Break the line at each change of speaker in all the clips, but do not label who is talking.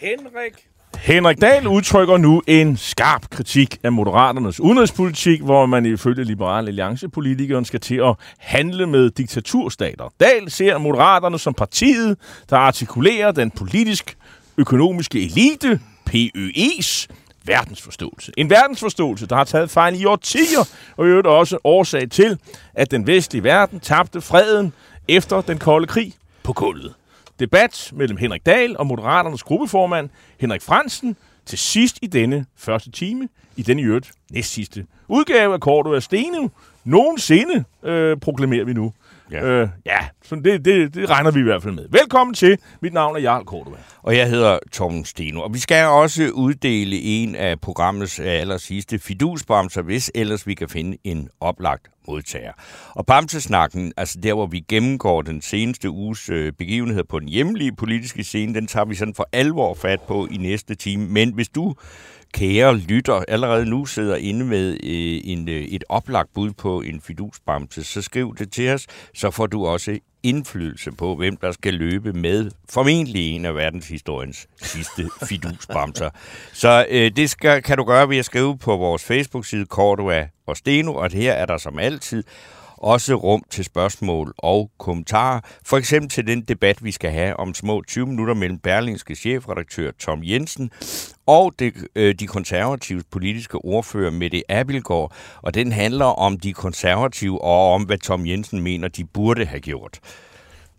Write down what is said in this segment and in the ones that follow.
Henrik. Henrik Dahl udtrykker nu en skarp kritik af Moderaternes udenrigspolitik, hvor man ifølge Liberale Alliance-politikeren skal til at handle med diktaturstater. Dahl ser Moderaterne som partiet, der artikulerer den politisk-økonomiske elite, PØE's, verdensforståelse. En verdensforståelse, der har taget fejl i årtier, og i øvrigt også årsag til, at den vestlige verden tabte freden efter den kolde krig på gulvet. Debat mellem Henrik Dahl og Moderaternes gruppeformand Henrik Fransen til sidst i denne første time, i denne i øvrigt næst sidste udgave af Korto af Steno. Nogensinde øh, proklamerer vi nu. Ja, øh, ja så det, det, det regner vi i hvert fald med. Velkommen til. Mit navn er Jarl Kortova.
Og jeg hedder Tom Steno. Og vi skal også uddele en af programmets aller sidste fidusbamser, hvis ellers vi kan finde en oplagt modtager. Og Bamsesnakken, altså der, hvor vi gennemgår den seneste uges øh, begivenheder på den hjemlige politiske scene, den tager vi sådan for alvor fat på i næste time. Men hvis du kære lytter allerede nu sidder inde med øh, en, øh, et oplagt bud på en fidusbamse, så skriv det til os, så får du også indflydelse på, hvem der skal løbe med formentlig en af verdenshistoriens sidste fidusbamser. Så øh, det skal, kan du gøre ved at skrive på vores Facebook-side Cordua og Steno, og her er der som altid også rum til spørgsmål og kommentarer. For eksempel til den debat, vi skal have om små 20 minutter mellem Berlingske chefredaktør Tom Jensen og det, øh, de konservative politiske ordfører Mette Abildgaard, Og den handler om de konservative og om, hvad Tom Jensen mener, de burde have gjort.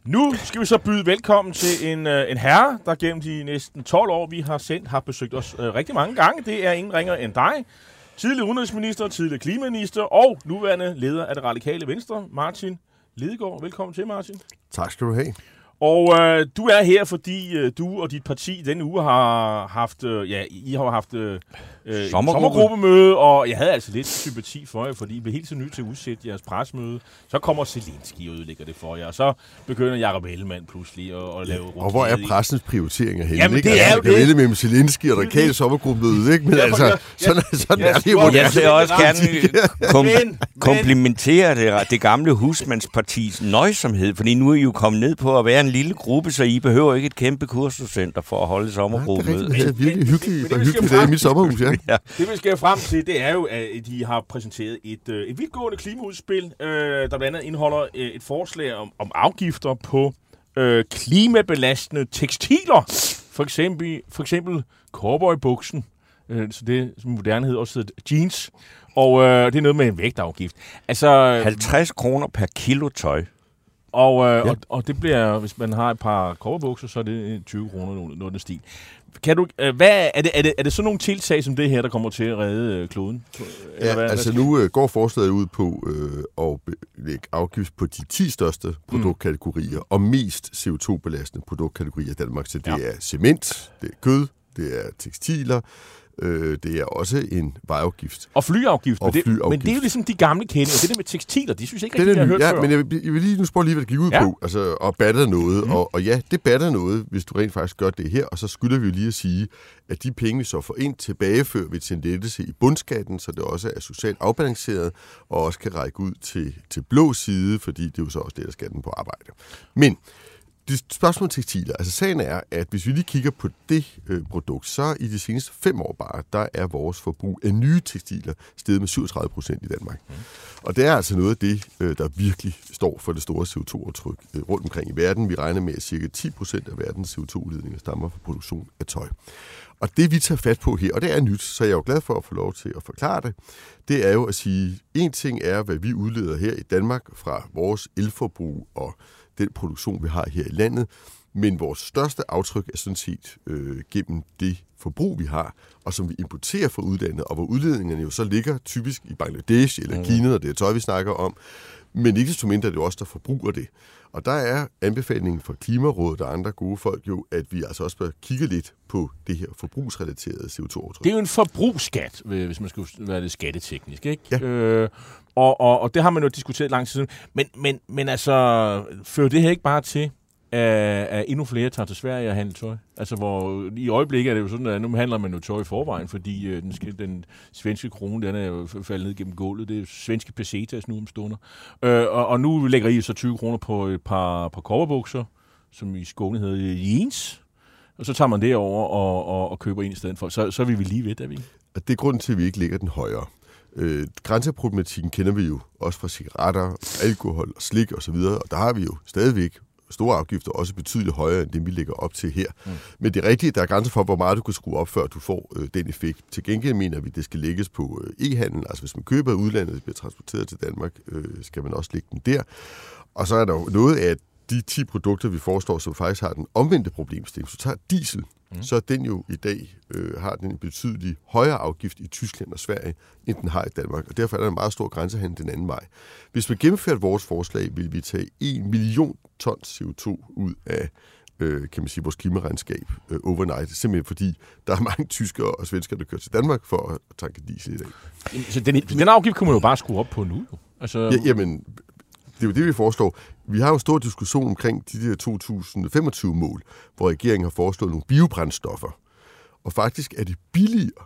Nu skal vi så byde velkommen til en, øh, en herre, der gennem de næsten 12 år, vi har sendt, har besøgt os øh, rigtig mange gange. Det er ingen ringer end dig. Tidligere udenrigsminister, tidligere klimaminister og nuværende leder af det radikale venstre, Martin Lidegaard. Velkommen til, Martin.
Tak skal du have.
Og øh, du er her, fordi øh, du og dit parti denne uge har haft, øh, ja, I har haft øh, øh,
Sommergruppe.
sommergruppemøde, og jeg havde altså lidt sympati for jer, fordi I blev helt så ny til at udsætte jeres presmøde. Så kommer Zelensky og ødelægger det for jer, og så begynder Jacob Ellemann pludselig at, at lave
Og hvor er pressens prioriteringer henne?
Jamen,
ikke?
det er
altså,
jo det.
vælge mellem Zelensky og radikale sommergruppemøde, ikke? Men
Ja,
altså,
ja, ja.
sådan, sådan
Ja,
er det jo.
jeg
vil også gerne kom,
Men- men-
komplimentere det, det gamle husmandspartis nøjsomhed, fordi nu er I jo kommet ned på at være en lille gruppe, så I behøver ikke et kæmpe kursuscenter for at holde
Ja, det er rigtigt. Det virkelig hyggeligt,
det, vi skal
hyggeligt dag i
frem-
mit sommerhus, ja.
Ja.
Det vi skal frem til, det er jo, at de har præsenteret et, øh, et vidtgående klimaudspil, øh, der blandt andet indeholder øh, et forslag om, om afgifter på øh, klimabelastende tekstiler. For eksempel, for eksempel cowboybuksen, øh, så det som moderne hedder også jeans. Og øh, det er noget med en vægtafgift. Altså,
50 kroner per kilo tøj.
Og, øh,
Ja.
og, og det bliver, hvis man har et par cowboybukser, så er det øh, 20 kroner, noget, noget den stil. Kan du, øh, hvad, er, det, er, det, er det sådan nogle tiltag som det her, der kommer til at redde øh, kloden? Eller
Ja,
hvad- hvad
altså
skal-
nu øh, går forslaget ud på øh, at lægge afgift på de 10 største produktkategorier og mest CO2-belastende produktkategorier i Danmark. Så det
Ja.
er cement, det er kød, det er tekstiler, øh, det er også en vejafgift.
Og flyafgift.
Og
men, det, men det er jo ligesom de gamle kendinger. Det der med tekstiler, de synes ikke, rigtig, jeg har hørt
ja,
før.
men jeg, vil- jeg vil lige nu spørge lige, hvad det gik ud
ja.
på, altså, og batter noget, mm. og, og ja, det batter noget, hvis du rent faktisk gør det her, og så skylder vi jo lige at sige, at de penge, vi så får ind, tilbagefører vi til en lettelse i bundskatten, så det også er socialt afbalanceret, og også kan række ud til, til blå side, fordi det er jo så også det, der skatten på arbejde. Men det spørgsmål tekstiler. Altså sagen er, at hvis vi lige kigger på det øh, produkt, så i de seneste fem år bare, der er vores forbrug af nye tekstiler steget med 37 procent i Danmark. Mm. Og det er altså noget af det, øh, der virkelig står for det store CO2-aftryk øh, rundt omkring i verden. Vi regner med, at cirka 10 procent af verdens CO2-udledninger stammer fra produktion af tøj. Og det vi tager fat på her, og det er nyt, så jeg er jo glad for at få lov til at forklare det, det er jo at sige, en ting er, hvad vi udleder her i Danmark fra vores elforbrug og den produktion, vi har her i landet. Men vores største aftryk er sådan set øh, gennem det forbrug, vi har, og som vi importerer fra udlandet, og hvor udledningerne jo så ligger typisk i Bangladesh eller Kina, og det er tøj, vi snakker om. Men ikke desto mindre er det jo os, der forbruger det. Og der er anbefalingen fra Klimarådet og andre gode folk jo, at vi altså også bør kigge lidt på det her forbrugsrelaterede CO2-aftryk.
Det er jo en forbrugsskat, øh, hvis man skulle være lidt skatteteknisk, ikke?
Ja.
Øh, og, og, og det har man jo diskuteret lang tid siden. Men, men, men altså, fører det her ikke bare til, at, at endnu flere tager til Sverige og handler tøj? Altså, hvor i øjeblikket er det jo sådan, at nu handler man jo tøj i forvejen, fordi øh, den, skal, den svenske krone, den er jo faldet ned gennem gulvet. Det er svenske pesetas nu om stunder. Øh, og, og nu lægger I så 20 kroner på et par, par kopperbukser, som i Skåne hedder jeans. Og så tager man det over og, og, og køber ind i stedet for. Så, så er vi lige ved, er vi?
Og det er grunden til, at vi ikke lægger den højere. Øh, grænseproblematikken kender vi jo også fra cigaretter, alkohol og slik osv., og, og der har vi jo stadigvæk store afgifter, også betydeligt højere end det, vi lægger op til her. Mm. Men det er rigtigt, der er grænser for, hvor meget du kan skrue op, før du får øh, den effekt. Til gengæld mener vi, at det skal lægges på øh, e-handel. Altså hvis man køber udlandet, det bliver transporteret til Danmark, øh, skal man også lægge den der. Og så er der jo noget af de 10 produkter, vi foreslår, som faktisk har den omvendte problemstilling. Så tager diesel, mm. så er den jo i dag øh, har den en betydelig højere afgift i Tyskland og Sverige, end den har i Danmark. Og derfor er der en meget stor grænsehandel den anden vej. Hvis vi gennemførte vores forslag, vil vi tage 1 million tons CO2 ud af øh, kan man sige, vores klimaregnskab øh, overnight, simpelthen fordi der er mange tyskere og svensker, der kører til Danmark for at tanke diesel i dag.
Så den, den afgift kunne man jo bare skrue op på nu. Altså,
Ja, jamen, det er jo det, vi foreslår. Vi har jo en stor diskussion omkring de der 2025-mål, hvor regeringen har foreslået nogle biobrændstoffer. Og faktisk er det billigere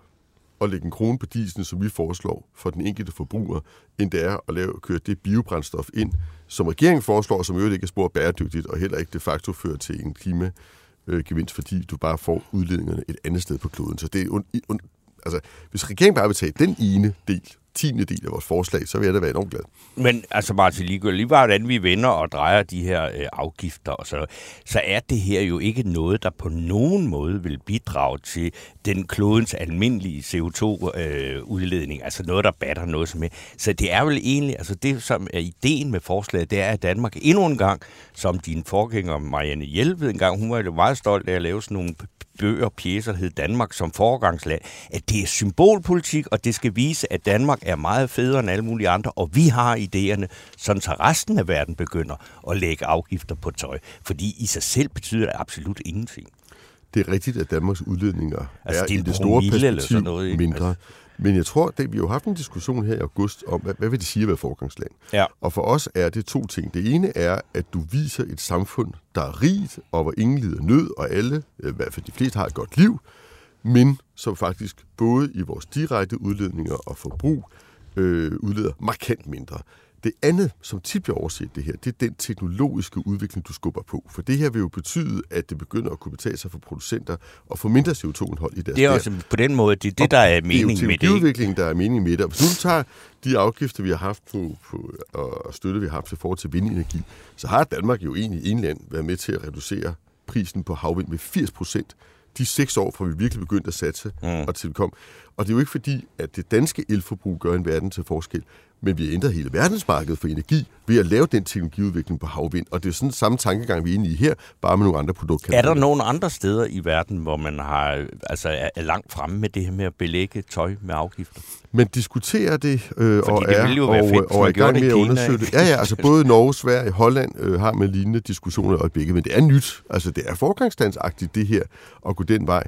at lægge en krone på diesel, som vi foreslår for den enkelte forbruger, end det er at lave, køre det biobrændstof ind, som regeringen foreslår, som jo ikke er spor bæredygtigt, og heller ikke de facto fører til en klimagevinst, fordi du bare får udledningerne et andet sted på kloden. Så det er un, un, altså, hvis regeringen bare vil tage den ene del, tiende del af vores forslag, så vil jeg da være enormt glad.
Men altså Martin lige, lige hvordan vi vender og drejer de her øh, afgifter, og så, så er det her jo ikke noget, der på nogen måde vil bidrage til den klodens almindelige CO2-udledning, øh, altså noget, der batter noget som helst. Så det er vel egentlig, altså det som er ideen med forslaget, det er, at Danmark endnu en gang, som din forgænger Marianne Hjelved engang, hun var jo meget stolt af at lave sådan nogle bøger, pjæser, der hed Danmark som foregangsland, at det er symbolpolitik, og det skal vise, at Danmark er meget federe end alle mulige andre, og vi har idéerne, sådan så resten af verden begynder at lægge afgifter på tøj. Fordi i sig selv betyder det absolut ingenting.
Det er rigtigt, at Danmarks udledninger
Altså,
altså, er
det er
i det store perspektiv
sådan noget, ikke?
mindre. Men jeg tror, at vi har jo haft en diskussion her i august om, hvad, hvad vil det sige at være foregangsland?
Ja.
Og for os er det to ting. Det ene er, at du viser et samfund, der er rigt, og hvor ingen lider nød, og alle, øh, i hvert fald de fleste, har et godt liv, men som faktisk både i vores direkte udledninger og forbrug øh, udleder markant mindre. Det andet, som tit bliver overset det her, det er den teknologiske udvikling, du skubber på. For det her vil jo betyde, at det begynder at kunne betale sig for producenter at få mindre CO2-indhold i deres
Det er
der.
også på den måde, det er det, der er
Det er
med det.
teknologiudviklingen, der er meningen med det. Og hvis du tager de afgifter, vi har haft på, på og støtte, vi har haft til forhold til vindenergi, så har Danmark jo egentlig i en land været med til at reducere prisen på havvind med 80 procent de seks år, fra vi virkelig begyndte at satse mm. og til vi kom. Og det er jo ikke fordi, at det danske elforbrug gør en verden til forskel, men vi har ændret hele verdensmarkedet for energi ved at lave den teknologiudvikling på havvind. Og det er sådan samme tankegang, vi er inde i her, bare med nogle andre produkter.
Er der nogle andre steder i verden, hvor man har, altså er langt fremme med det her med at belægge tøj med afgifter?
Man diskuterer det, øh, og
det
er,
jo
og,
fedt, hvis
og er i gang med at undersøge det. Ja, ja, altså både Norge, Sverige og Holland øh, har med lignende diskussioner i øjeblikket, men det er nyt. Altså det er forgangsstandsagtigt det her, at gå den vej.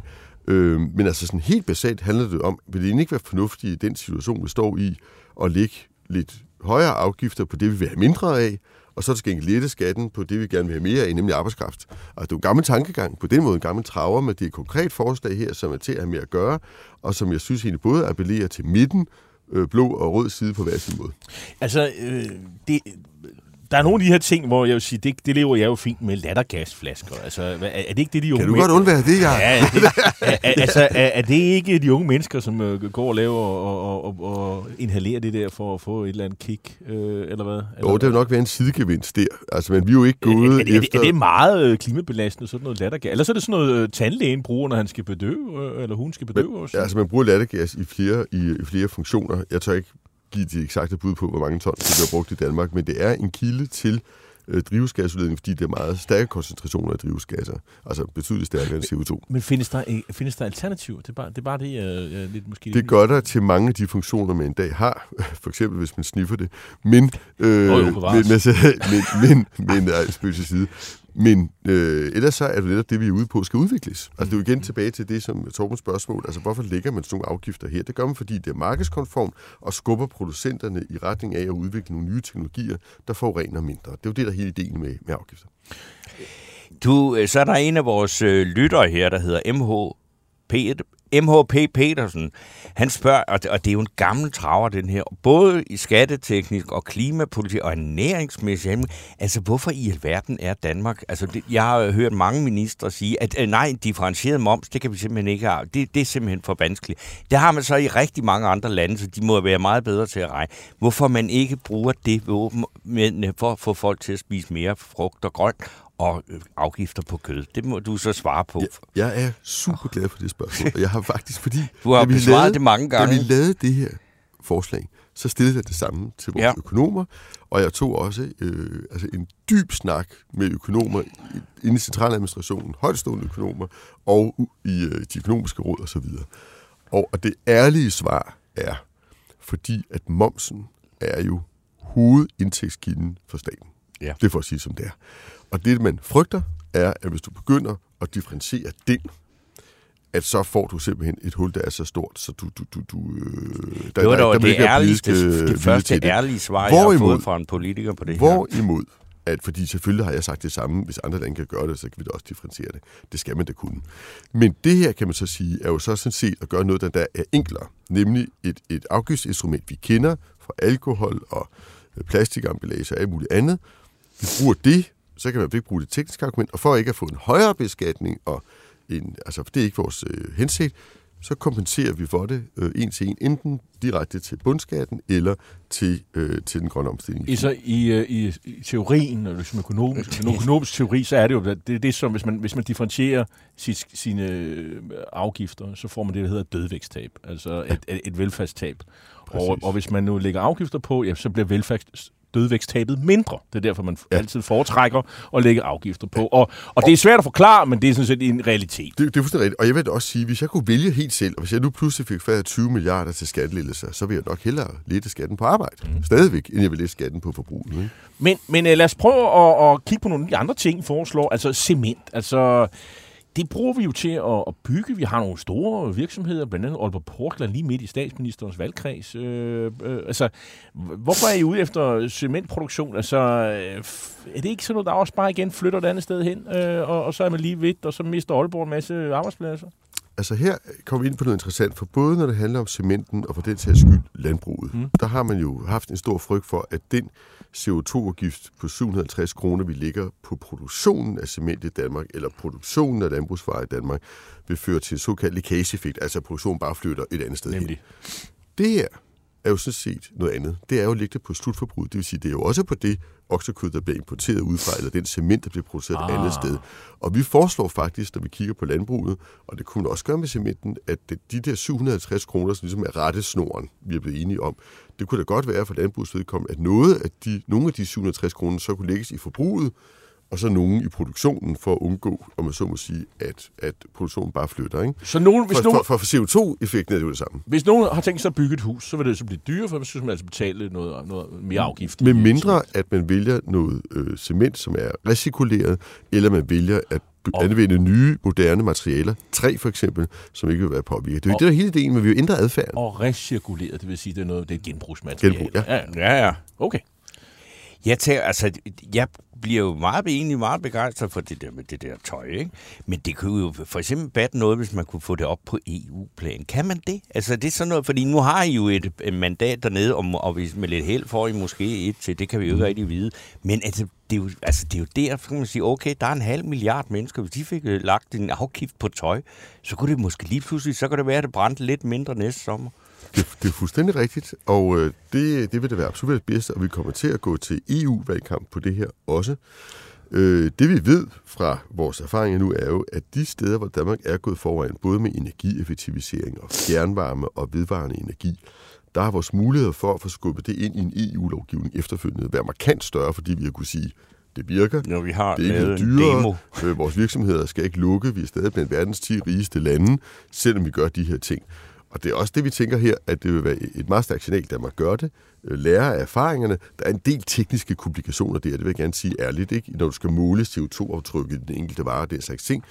Øh, men altså sådan helt basalt handler det om, vil det ikke være fornuftigt i den situation, vi står i, at lægge lidt højere afgifter på det, vi vil have mindre af, og så til gengæld lette skatten på det, vi gerne vil have mere af, nemlig arbejdskraft. Og det er jo en gammel tankegang, på den måde en gammel traver, men det er et konkret forslag her, som er til at have mere at gøre, og som jeg synes egentlig både appellerer til midten, øh, blå og rød side på hver sin måde.
Altså, øh, det, der er nogle af de her ting, hvor jeg vil sige, det, det lever jeg jo fint med lattergasflasker. Altså, er, er det ikke det, de unge
Kan du godt undvære det, jeg?
Ja, er, det, er, er, altså, er, er det ikke de unge mennesker, som øh, går og laver og, og, og, og inhalerer det der for at få et eller andet kick, øh, eller hvad? Eller,
Jo, det vil nok være en sidegevinst der. Altså, men vi er jo ikke
er,
gået
er, er, det,
efter...
er det meget øh, klimabelastende, sådan noget lattergas? Eller så er det sådan noget, øh, tandlægen bruger, når han skal bedøve, øh, eller hun skal bedøve os?
Ja, altså, man bruger lattergas i flere, i, i flere funktioner. Jeg tør ikke give de eksakte bud på, hvor mange tons det bliver brugt i Danmark, men det er en kilde til øh, drivhusgasudledning, fordi det er meget stærke koncentrationer af drivhusgasser, altså betydeligt stærkere end CO2.
Men findes der, øh, findes der alternativer? Det er bare det, er bare det jeg, jeg lidt måske...
Det gør der til mange af de funktioner, man en dag har, for eksempel hvis man sniffer det, men, øh,
jo,
men, men, men, men, men øh, spøg til side. Men øh, ellers så er det netop det, vi er ude på, skal udvikles. Altså det er jo igen tilbage til det, som Torbens spørgsmål, altså hvorfor lægger man sådan nogle afgifter her? Det gør man, fordi det er markedskonform og skubber producenterne i retning af at udvikle nogle nye teknologier, der forurener mindre. Det er jo det, der er hele ideen med, med afgifter.
Du, øh, så er der en af vores øh, lyttere her, der hedder MH MHP Petersen, han spørger, og det, og det er jo en gammel traver, den her, både i skatteteknisk og klimapolitik og ernæringsmæssig, altså hvorfor i alverden er Danmark, altså det, jeg har hørt mange ministre sige, at øh, nej, differentieret moms, det kan vi simpelthen ikke have, det, det er simpelthen for vanskeligt. Det har man så i rigtig mange andre lande, så de må være meget bedre til at regne. Hvorfor man ikke bruger det våben for at få folk til at spise mere frugt og grønt, og øh, afgifter på kød. Det må du så svare på.
Ja, jeg er super glad for det spørgsmål, og jeg har faktisk, fordi...
Du har besvaret
lavede-
det mange gange.
Da vi lavede det her forslag, så stillede jeg det samme til vores
Ja.
økonomer, og jeg tog også øh, altså en dyb snak med økonomer inde i centraladministrationen, højtstående økonomer, og i øh, de økonomiske råd osv. Og, og det ærlige svar er, fordi at momsen er jo hovedindtægtskilden for staten.
Ja.
Det for at sige, som det er. Og det, man frygter, er, at hvis du begynder at differentiere den, at så får du simpelthen et hul, der er så stort, så du... du, du, du øh,
Det var dog
vil
det
ikke være
ærligste,
politisk, øh,
det første
det.
ærlige svar, jeg har
Hvorimod-
fået fra en politiker på det her.
Hvorimod, at fordi selvfølgelig har jeg sagt det samme, hvis andre lande kan gøre det, så kan vi da også differentiere det. Det skal man da kunne. Men det her, kan man så sige, er jo så sådan set at gøre noget, der, der er enklere. Nemlig et, et afgiftsinstrument, vi kender fra alkohol og øh, plastikemballage og alt muligt andet. Vi bruger det, så kan man ikke bruge det tekniske argument, og for ikke at få en højere beskatning, og en, altså for det er ikke vores øh, hensigt, så kompenserer vi for det øh, en til en, enten direkte til bundskatten eller til, øh, til den grønne omstilling.
I, så i, øh, i, i teorien, og som økonomisk, en økonomisk teori, så er det jo det, det er det som, hvis man, hvis man differentierer sit, sine øh, afgifter, så får man det, der hedder dødvæksttab, altså et, et, et velfærdstab. Og, og hvis man nu lægger afgifter på, ja, så bliver velfærds dødvæksttabet mindre. Det er derfor, man ja. Altid foretrækker at lægge afgifter på. Og, og det er svært at forklare, men det er sådan set en realitet.
Det, det er fuldstændig rigtigt. Og jeg vil også sige, hvis jeg kunne vælge helt selv, og hvis jeg nu pludselig fik færre 20 milliarder til skattelettelser, så vil jeg nok hellere lette skatten på arbejde. Mm. Stadigvæk, end jeg vil lette skatten på forbruget. Ikke?
Men, men øh, lad os prøve at, at kigge på nogle af de andre ting, I foreslår. Altså cement. Altså, det bruger vi jo til at, at bygge. Vi har nogle store virksomheder, blandt andet Aalborg Portland, lige midt i statsministerens valgkreds. Øh, øh, altså, hvorfor er I ude efter cementproduktion? Altså, øh, er det ikke sådan noget, der også bare igen flytter et andet sted hen, øh, og, og så er man lige vidt, og så mister Aalborg en masse arbejdspladser?
Altså her kommer vi ind på noget interessant, for både når det handler om cementen og for den sags skyld landbruget, mm. der har man jo haft en stor frygt for, at den CO2-afgift på 750 kroner, vi lægger på produktionen af cement i Danmark, eller produktionen af landbrugsvarer i Danmark, vil føre til en såkaldt lækageeffekt, altså at produktionen bare flytter et andet sted hen.
Nemlig.
Det her er jo sådan set noget andet. Det er jo det på slutforbruget. Det vil sige, det er jo også på det oksekød, der bliver importeret udefra, eller den cement, der bliver produceret ah. et andet sted. Og vi foreslår faktisk, når vi kigger på landbruget, og det kunne man også gøre med cementen, at de der 750 kroner, som ligesom er rettesnoren, vi er blevet enige om, det kunne da godt være for landbrugets vedkommende, at noget af de, nogle af de 760 kroner så kunne lægges i forbruget, og så nogen i produktionen for at undgå, om man så må sige, at, at produktionen bare flytter. Ikke?
Så nogen, hvis
For,
nogen,
for, for CO2-effekten er det jo det samme.
hvis nogen har tænkt sig at bygge et hus, så vil det så blive dyrere, for så skal man altså betale noget, noget mere afgift.
Med mindre, at man vælger noget øh, cement, som er recirkuleret, eller man vælger at
Og-
anvende nye, moderne materialer, træ for eksempel, som ikke vil være påvirket. Det er jo
Og-
det, der er hele ideen, men vi vil ændre adfærden.
Og recirkuleret, det vil sige, det er noget, det er et genbrugsmateriale.
Genbrug, ja.
ja.
Ja, ja.
Okay.
Jeg, tager, altså, jeg bliver jo meget, egentlig meget begejstret for det der med det der tøj, ikke? Men det kunne jo for eksempel batte noget, hvis man kunne få det op på EU-plan. Kan man det? Altså, det er sådan noget, fordi nu har I jo et, et mandat dernede, og, og hvis med lidt held får I måske et til, det kan vi jo ikke rigtig vide. Men altså, det er jo, altså, det er jo der, så kan man sige, okay, der er en halv milliard mennesker, hvis de fik øh, lagt en afgift på tøj, så kunne det måske lige pludselig, så kan det være, at det brændte lidt mindre næste sommer.
Det, det er fuldstændig rigtigt, og øh, det, det vil det være absolut det bedste, og vi kommer til at gå til EU-valgkamp på det her også. Øh, det vi ved fra vores erfaringer nu er jo, at de steder, hvor Danmark er gået foran, både med energieffektivisering og fjernvarme og vedvarende energi, der har vores muligheder for at få skubbet det ind i en EU-lovgivning efterfølgende være markant større, fordi vi har kunne sige, Det virker.
Når vi har
Det er ikke dyrere.
demo.
Øh, vores virksomheder skal ikke lukke. Vi er stadig blandt verdens 10 rigeste lande, selvom vi gør de her ting. Og det er også det, vi tænker her, at det vil være et meget stærkt signal, der man gør det. Øh, lærer af erfaringerne. Der er en del tekniske komplikationer der, det vil jeg gerne sige ærligt, ikke? når du skal måle CO2-aftrykket i den enkelte vare og den slags ting.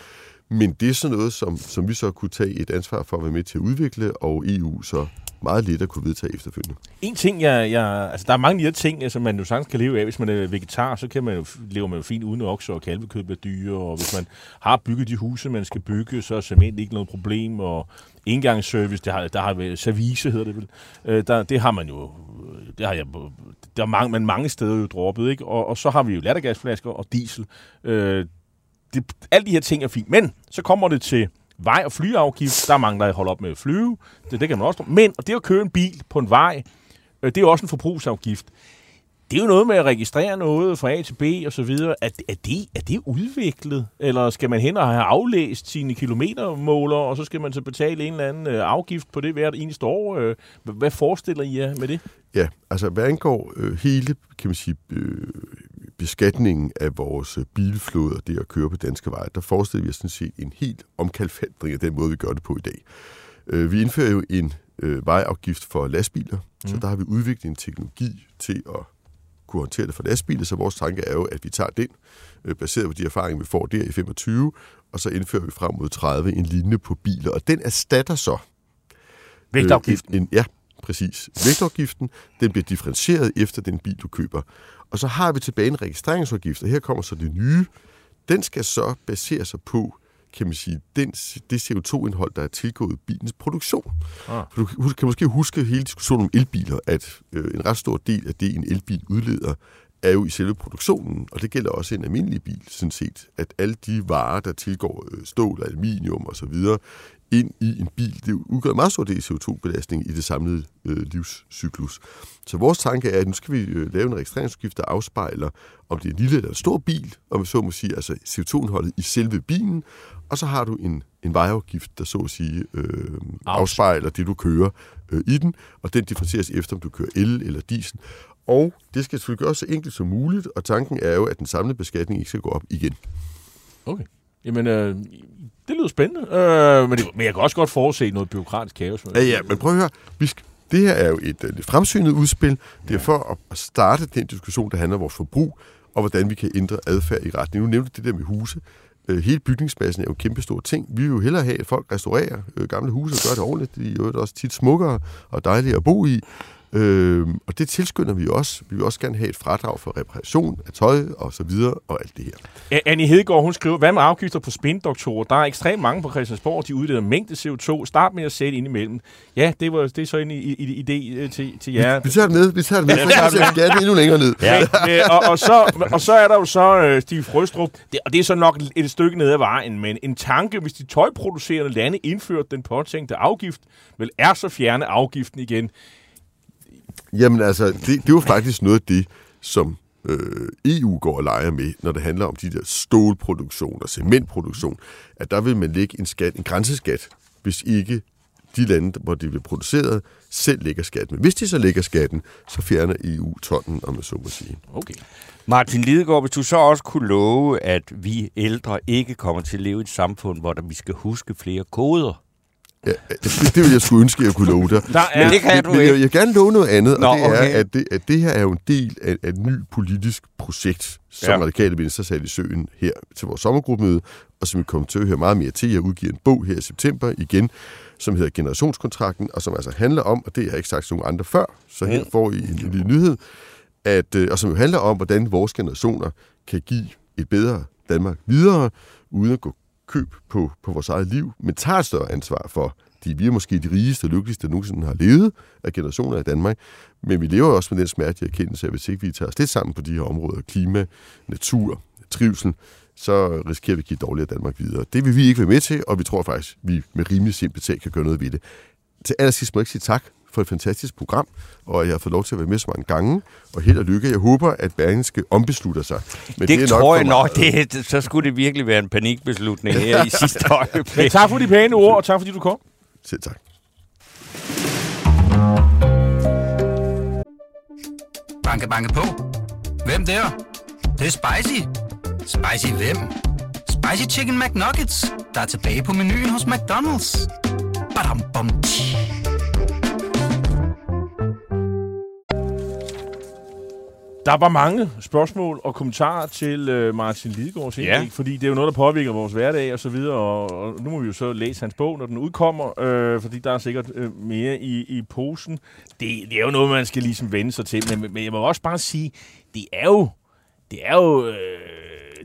Men det er sådan noget, som, som vi så kunne tage et ansvar for at være med til at udvikle, og EU så meget lidt at kunne vedtage efterfølgende.
En ting, jeg, jeg, altså der er mange af de her ting, som man jo sagtens kan leve af. Hvis man er vegetar, så kan man jo, lever man jo fint uden okse og kalvekød bliver dyre. Og hvis man har bygget de huse, man skal bygge, så er cement ikke noget problem. Og indgangsservice, det har, der har service, hedder det vel. Øh, der, det har man jo, øh, det har jeg, der er mange, man mange steder jo droppet, ikke? Og, og så har vi jo lattergasflasker og diesel. Øh, det, alle de her ting er fint. Men så kommer det til vej- og flyafgift. Der er mange, der holder op med at flyve. Det, det kan man også. Men og det at køre en bil på en vej, øh, det er jo også en forbrugsafgift. Det er jo noget med at registrere noget fra A til B og så videre. Er, er, det, er det udviklet? Eller skal man hen og have aflæst sine kilometermåler, og så skal man så betale en eller anden øh, afgift på det hvert eneste år? Øh, hvad forestiller I jer med det?
Ja, altså hvad angår øh, hele, kan man sige, øh, beskatningen af vores øh, bilflåde og det at køre på danske veje, der forestiller vi os sådan set en helt omkalfatring af den måde, vi gør det på i dag. Øh, vi indfører jo en øh, vejafgift for lastbiler, mm. så der har vi udviklet en teknologi til at kunne håndtere det for lastbiler, så vores tanke er jo, at vi tager den, øh, baseret på de erfaringer, vi får der i 25, og så indfører vi frem mod 30 en linje på biler, og den erstatter så
Vægtafgiften.
Øh, en, en, ja, præcis. Vægtafgiften, den bliver differentieret efter den bil, du køber. Og så har vi tilbage en registreringsafgift, og her kommer så det nye. Den skal så basere sig på, kan man sige, den, det CO2-indhold, der er tilgået bilens produktion.
Ah.
For du kan- måske huske hele diskussionen om elbiler, at øh, en ret stor del af det, en elbil udleder, er jo i selve produktionen, og det gælder også en almindelig bil, sådan set, at alle de varer, der tilgår øh, stål, aluminium osv., ind i en bil, det udgør en meget stor del af CO2-belastning i det samlede øh, livscyklus. Så vores tanke er, at nu skal vi øh, lave en registreringsafgift, der afspejler, om det er en lille eller en stor bil, om vi så må sige, altså CO2-indholdet i selve bilen, og så har du en, en vejafgift, der så at sige øh, afspejler det, du kører øh, i den, og den differentieres efter, om du kører el eller diesel. Og det skal selvfølgelig gøres så enkelt som muligt, og tanken er jo, at den samlede beskatning ikke skal gå op igen.
Okay. Jamen, øh, det lyder spændende. Øh, men, det, men jeg kan også godt forudse noget byråkratisk kaos.
Ja, ja, men prøv at høre. Vi skal, det her er jo et, øh, lidt fremsynet udspil. Det er for at- starte den diskussion, der handler om vores forbrug, og hvordan vi kan ændre adfærd i retning. Nu nævnte det der med huse. Øh, Hele bygningsmassen er jo en kæmpe stor ting. Vi vil jo hellere have, at folk restaurerer øh, gamle huse og gør det ordentligt. De er jo også tit smukkere og dejligere at bo i. Øh, og det tilskynder vi også. Vi vil også gerne have et fradrag for reparation af tøj og så videre og alt det her.
Annie Hedegaard, hun skriver, hvad med afgifter på spindoktorer? Der er ekstremt mange på Christiansborg, de udleder mængde CO2. Start med at sætte ind imellem. Ja, det, var, det er så en i- i- idé øh, til, til jer.
Vi tager det med, vi tager det med, for jeg sætter skatten endnu længere ned.
Ja. Øh, og, og, så, og så er der jo så øh, Stig Frøstrup, det, og det er så nok et stykke ned ad vejen, men en tanke, hvis de tøjproducerende lande indførte den påtænkte afgift, vel er så fjerne afgiften igen.
Jamen altså, det, det er jo faktisk noget af det, som øh, EU går og leger med, når det handler om de der stålproduktion og cementproduktion, at der vil man lægge en, skat, en grænseskat, hvis ikke de lande, hvor det bliver produceret, selv lægger skatten. Men hvis de så lægger skatten, så fjerner EU tonnen, om jeg så må sige.
Okay.
Martin Lidegaard, hvis du så også kunne love, at vi ældre ikke kommer til at leve i et samfund, hvor der vi skal huske flere koder.
Ja, det, det vil jeg skulle ønske, at jeg kunne love dig.
Der er,
Men det kan
men,
du
men
ikke.
jeg, jeg vil gerne love noget andet,
Nå,
og det er,
okay.
at det, at det her er jo en del af, af et ny politisk projekt, som
Ja.
Radikale Venstre satte i søen her til vores sommergruppemøde, og som vi kommer til at høre meget mere til. Jeg udgiver en bog her i september igen, som hedder Generationskontrakten, og som altså handler om, og det har jeg ikke sagt til nogen andre før, så her
Mm.
får I en, en lille nyhed, at, øh, og som jo handler om, hvordan vores generationer kan give et bedre Danmark videre, uden at gå køb på, på vores eget liv, men tager et større ansvar for, de, vi er måske de rigeste og lykkeligste, der nogensinde har levet af generationer i Danmark, men vi lever også med den smerte erkendelse, at hvis ikke vi tager os lidt sammen på de her områder, klima, natur, trivsel, så risikerer vi at give dårligere Danmark videre. Det vil vi ikke være med til, og vi tror faktisk, at vi med rimelig simpelt sag kan gøre noget ved det. Til allersidst må jeg ikke sige tak for et fantastisk program, og at jeg har fået lov til at være med så mange gange, og held og lykke. Jeg håber, at Berlingske ombeslutter sig. Men
Det, det tror
for
jeg nok,
meget.
det, så skulle det virkelig være en panikbeslutning her i sidste øjeblik.
men tak for de pæne ord, og tak fordi du kom.
Selv tak.
Banke, banke på. Hvem der? Det er spicy. Spicy hvem? Spicy Chicken McNuggets, der er tilbage på menuen hos McDonald's. Badum, bom, tji.
Der var mange spørgsmål og kommentarer til øh, Martin Lidegaards indlæg,
Ja.
fordi det er jo noget, der påvirker vores hverdag og så videre, og, og nu må vi jo så læse hans bog, når den udkommer, øh, fordi der er sikkert øh, mere i, i posen. Det, det er jo noget, man skal ligesom vende sig til, men, men jeg må også bare sige, det er jo, det er jo, øh,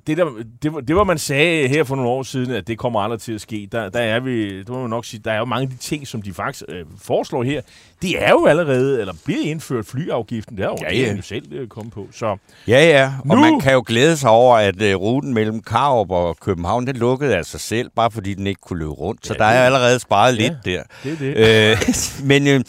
det, der, det, var- det var man sagde her for nogle år siden, at det kommer aldrig til at ske. Der, der er vi, det må man nok sige, der er jo mange af de ting, som de faktisk øh, foreslår her, det er jo allerede, eller bliver indført flyafgiften, det er jo
Ja,
ja,
ja.
ja. selv øh, kommet på. Så
Ja, ja. Og
Nu-
man kan jo glæde sig over, at uh, ruten mellem Karup og København, den lukkede af sig selv, bare fordi den ikke kunne løbe rundt. Så
Ja,
der
det-
er allerede sparet
Ja,
lidt der.
det er det.
Øh, men øh,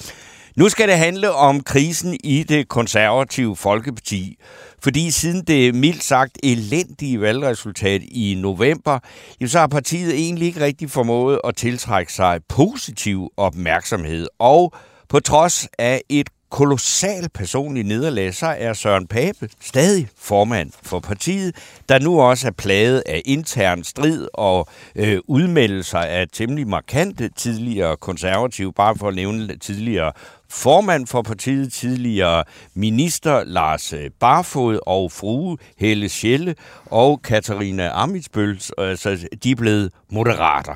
nu skal det handle om krisen i det konservative Folkeparti. Fordi siden det mildt sagt elendige valgresultat i november, jamen, så har partiet egentlig ikke rigtig formået at tiltrække sig positiv opmærksomhed. Og på trods af et kolossal personligt nederlag, så er Søren Pape stadig formand for partiet, der nu også er plaget af intern strid og øh, udmeldelser af temmelig markante tidligere konservative, bare for at nævne tidligere formand for partiet, tidligere minister Lars øh, Barfod og frue Helle Schelle og Katarina Amitsbøl, altså de er blevet moderater.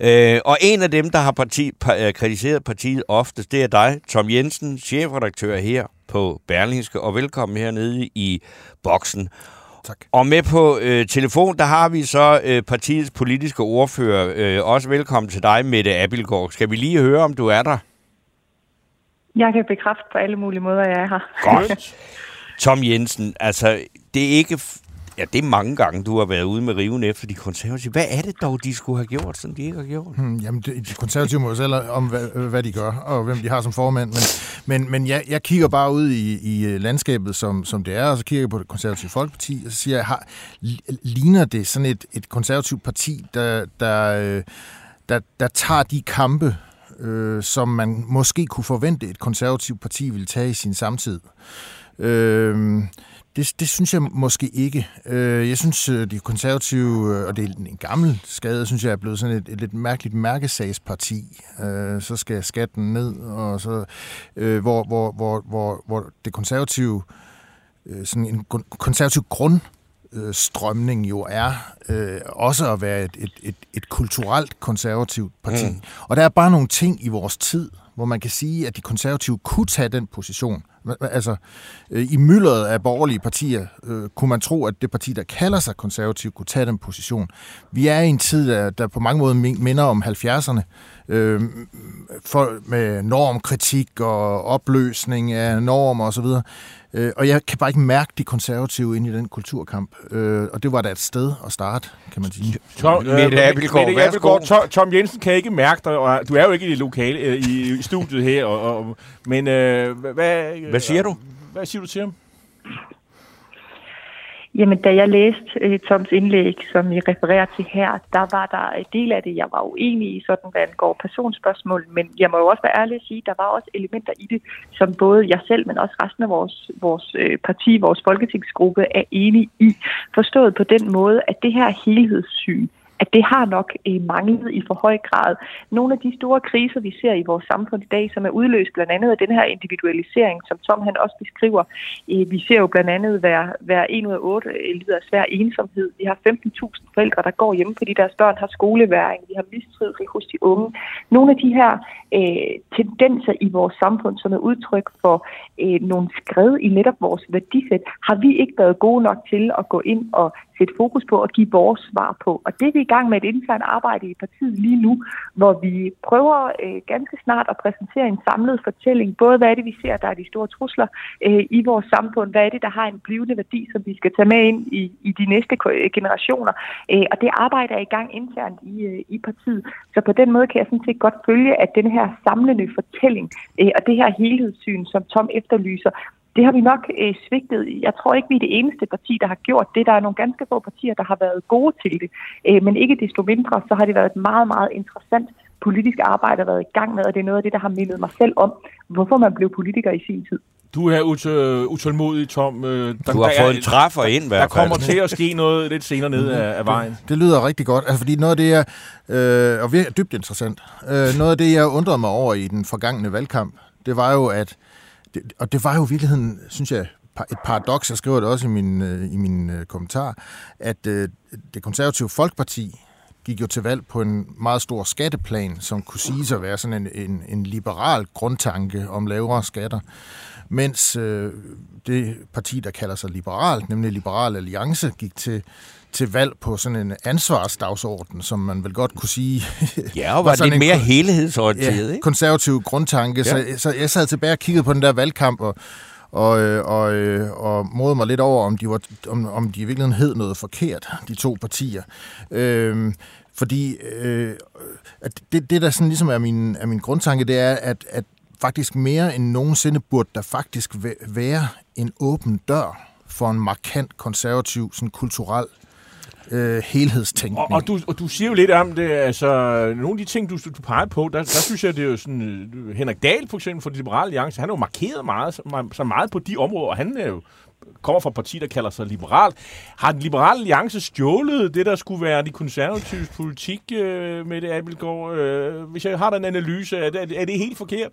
Øh, og en af dem, der har parti, pa, øh, kritiseret partiet oftest, det er dig, Tom Jensen, chefredaktør her på Berlingske, og velkommen hernede i boksen.
Tak.
Og med på øh, telefon, der har vi så øh, partiets politiske ordfører. Øh, også velkommen til dig, Mette Abildgaard. Skal vi lige høre, om du er der?
Jeg kan bekræfte på alle mulige måder, jeg er her.
Godt. Tom Jensen, altså, det er ikke... Ja, det er mange gange, du har været ude med riven efter de konservative. Hvad er det dog, de skulle have gjort, som de ikke har gjort?
Hmm, jamen, det, de konservative må jo selv om, hvad, hvad de gør, og hvem de har som formand. Men, men, men jeg, jeg kigger bare ud i, i øh, landskabet, som, som det er, og så kigger jeg på det konservative folkeparti, og så siger jeg, har, li- ligner det sådan et, et konservativt parti, der, der, øh, der, der tager de kampe, øh, som man måske kunne forvente, et konservativt parti ville tage i sin samtid? Øh, det, det synes jeg måske ikke. Øh, Jeg synes, øh, de konservative, øh, og det er en gammel skade, synes jeg er blevet sådan et, et lidt mærkeligt mærkesagsparti. Øh, Så skal skatten ned, og så, øh, hvor, hvor, hvor, hvor, hvor det konservative, øh, sådan en konservativ grund, øh, strømning jo er øh, også at være et, et, et, et kulturelt konservativt parti. Mm. Og der er bare nogle ting i vores tid, hvor man kan sige, at de konservative kunne tage den position. Altså, øh, i myldret af borgerlige partier øh, kunne man tro, at det parti, der kalder sig konservativ, kunne tage den position. Vi er i en tid, der, der på mange måder min- minder om 70'erne, øh, for, med normkritik og opløsning af normer osv., Øh, og jeg kan bare ikke mærke de konservative ind i den kulturkamp. Øh, og det var da et sted at starte, kan man sige.
Tom,
Mette Abildgaard,
Mette
værsgo.
Abildgaard, Tom, Tom Jensen kan ikke mærke dig, og du er jo ikke i det lokale, øh, i, i studiet her, og, og, men øh, hvad, hvad,
Hvad siger du?
Hvad siger du til ham?
Jamen, da jeg læste øh, Toms indlæg, som I refererer til her, der var der en del af det, jeg var uenig i, sådan hvad angår personspørgsmål, men jeg må jo også være ærlig at sige, der var også elementer i det, som både jeg selv, men også resten af vores, vores øh, parti, vores folketingsgruppe er enige i, forstået på den måde, at det her helhedssyn, at det har nok øh, manglet i for høj grad. Nogle af de store kriser, vi ser i vores samfund i dag, som er udløst blandt andet af den her individualisering, som Tom han også beskriver. Øh, vi ser jo blandt andet hver, hver en ud af otte øh, lider af svær ensomhed. Vi har 15.000 forældre, der går hjemme, fordi deres børn har skoleværing. Vi har mistrivsel hos de unge. Nogle af de her øh, tendenser i vores samfund, som er udtryk for øh, nogle skred i netop vores værdisæt, har vi ikke været gode nok til at gå ind og sætte fokus på og give vores svar på. Og det er vi i gang med et internt arbejde i partiet lige nu, hvor vi prøver øh, ganske snart at præsentere en samlet fortælling. Både hvad er det, vi ser, der er de store trusler øh, i vores samfund, hvad er det, der har en blivende værdi, som vi skal tage med ind i, i de næste generationer. Øh, og det arbejde er i gang internt i, øh, i partiet. Så på den måde kan jeg sådan set godt følge, at den her samlende fortælling øh, og det her helhedssyn, som Tom efterlyser, det har vi nok øh, svigtet. Jeg tror ikke, vi er det eneste parti, der har gjort det. Der er nogle ganske få partier, der har været gode til det. Øh, men ikke desto mindre, så har det været et meget, meget interessant politisk arbejde, der har været i gang med, og det er noget af det, der har mindet mig selv om, hvorfor man blev politiker i sin tid.
Du er ut- utålmodig, Tom. Øh,
Der, du har fået en træffer ind, hvert
Der kommer til at ske noget lidt senere ned af, af vejen.
Det lyder rigtig godt, altså fordi noget af det, jeg, øh, og virkelig dybt interessant, øh, noget af det, jeg undrede mig over i den forgangne valgkamp, det var jo, at, det, og det var jo i virkeligheden, synes jeg, et paradoks, jeg skriver det også i min, øh, i min øh, kommentar, at øh, det konservative Folkeparti gik jo til valg på en meget stor skatteplan, som kunne sige at være sådan en, en, en liberal grundtanke om lavere skatter. Mens øh, det parti, der kalder sig liberalt, nemlig Liberal Alliance, gik til, til valg på sådan en ansvarsdagsorden, som man vel godt kunne sige...
Ja, og var, var lidt mere helhedsorienteret,
ja,
ikke?
konservativ grundtanke. Ja. Så, så jeg sad tilbage og kiggede på den der valgkamp, og, og, øh, og, øh, og modede mig lidt over, om de, var, om, om de i virkeligheden hed noget forkert, de to partier. Øh, fordi øh, at det, det, der sådan ligesom er min, er min grundtanke, det er, at, at faktisk mere end nogensinde burde der faktisk være en åben dør for en markant konservativ, sådan kulturel øh, Øh, helhedstænkning.
Og, og, du, og du siger jo lidt om det, altså nogle af de ting, du, du peger på, der, der synes jeg, det er jo sådan, øh, Henrik Dahl for eksempel fra liberale alliance, han har jo markeret meget, så, meget på de områder, og han er jo kommer fra et parti, der kalder sig liberal. Har den liberale alliance stjålet det, der skulle være de konservatives politik øh, med det, Abelgaard? Øh, hvis jeg har den analyse, er det, er det helt forkert?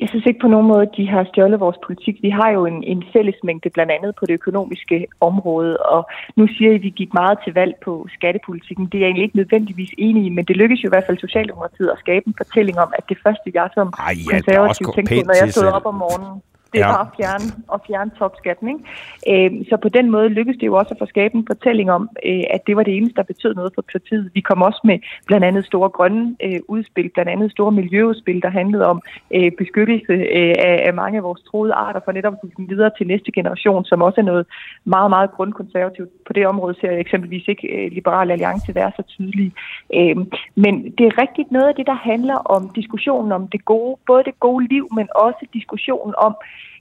Jeg synes ikke på nogen måde, at de har stjålet vores politik. Vi har jo en, en fællesmængde blandt andet på det økonomiske område, og nu siger I, at vi gik meget til valg på skattepolitikken. Det er jeg egentlig ikke nødvendigvis enig i, men det lykkedes jo i hvert fald Socialdemokratiet at skabe en fortælling om, at det første, jeg som
Ej, ja,
konservativ tænkte på, når jeg stod op om morgenen, det ja.
Ja.
var at fjerne, at fjerne topskatten. Ikke? Øh, så på den måde lykkedes det jo også at få skabe en fortælling om, øh, at det var det eneste, der betød noget for partiet. Vi kom også med blandt andet store grønne øh, udspil, blandt andet store miljøudspil, der handlede om øh, beskyttelse øh, af, af mange af vores troede arter, for netop at dem videre til næste generation, som også er noget meget, meget grundkonservativt. På det område ser jeg eksempelvis ikke øh, Liberale Alliance være så tydelige. Øh, men det er rigtigt noget af det, der handler om diskussionen om det gode, både det gode liv, men også diskussionen om,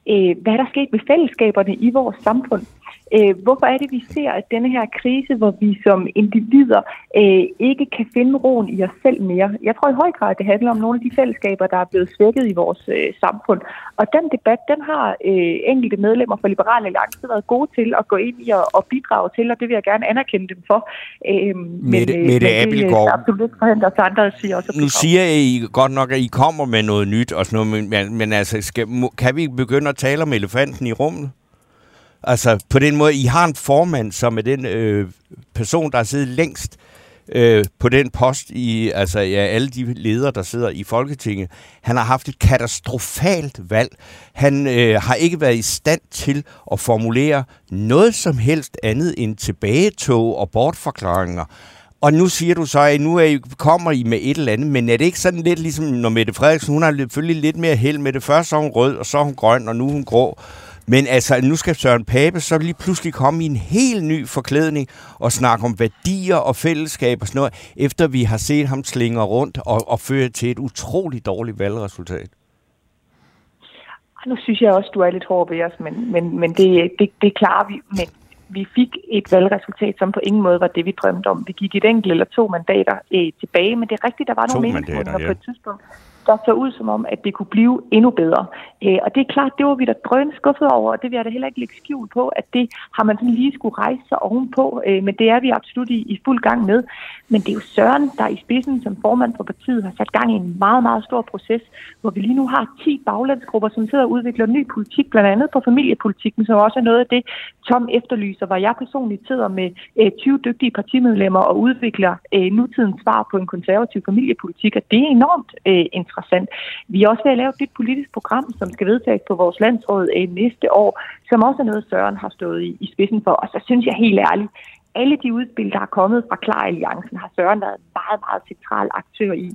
øh, hvad der er sket med fællesskaberne i vores samfund. Øh, hvorfor er det, vi ser, at denne her krise, hvor vi som individer øh, ikke kan finde roen i os selv mere? Jeg tror i høj grad, det handler om nogle af de fællesskaber, der er blevet svækket i vores øh, samfund. Og den debat, den har øh, enkelte medlemmer fra Liberale Alliance været gode til at gå ind i og, og bidrage til, og det vil jeg gerne anerkende dem for. Øh,
Mette-
øh,
Mette
men det, øh, absolut forhindre os andre at sige også at
Nu siger I godt nok, at I kommer med noget nyt og sådan noget, men, men, men altså, skal, må, kan vi begynde at tale om elefanten i rummet? Altså, på den måde, I har en formand, som er den øh, person, der har siddet længst øh, på den post i, altså ja, alle de ledere, der sidder i Folketinget. Han har haft et katastrofalt valg. Han øh, har ikke været i stand til at formulere noget som helst andet end tilbagetog og bortforklaringer. Og nu siger du så, at nu er I, kommer I med et eller andet, men er det ikke sådan lidt ligesom, når Mette Frederiksen, hun har selvfølgelig lidt mere held med det. Først så er hun rød, og så er hun grøn, og nu er hun grå. Men altså, nu skal Søren Pape så lige pludselig komme i en helt ny forklædning og snakke om værdier og fællesskab og sådan noget, efter vi har set ham slinge rundt og, og føre til et utroligt dårligt valgresultat.
Nu synes jeg også, du er lidt hård ved os, men, men, men det, det, det klarer vi. Men vi fik et valgresultat, som på ingen måde var det, vi drømte om. Vi gik et enkelt eller to mandater øh, tilbage, men det er rigtigt, der var
To
nogle meningsmålinger
ja.
på et tidspunkt, der så ud som om, at det kunne blive endnu bedre. Øh, og det er klart, det var vi da drøn skuffet over, og det vil jeg da heller ikke lægge skjul på, at det har man sådan lige skulle rejse sig ovenpå, øh, men det er vi absolut i, i fuld gang med. Men det er jo Søren, der i spidsen som formand for partiet har sat gang i en meget, meget stor proces, hvor vi lige nu har 10 baglandsgrupper, som sidder og udvikler ny politik, blandt andet på familiepolitikken, som også er noget af det, Tom efterlyser, hvor jeg personligt sidder med øh, 20 dygtige partimedlemmer og udvikler øh, nutidens svar på en konservativ familiepolitik, og det er enormt øh, interessant. Vi er også ved at lave et nyt politisk program, som skal vedtages på vores landsråd øh, næste år, som også er noget, Søren har stået i, i spidsen for. Og så synes jeg helt ærligt, alle de udspil, der er kommet fra Klar Alliancen, har Søren været en meget, meget central aktør i.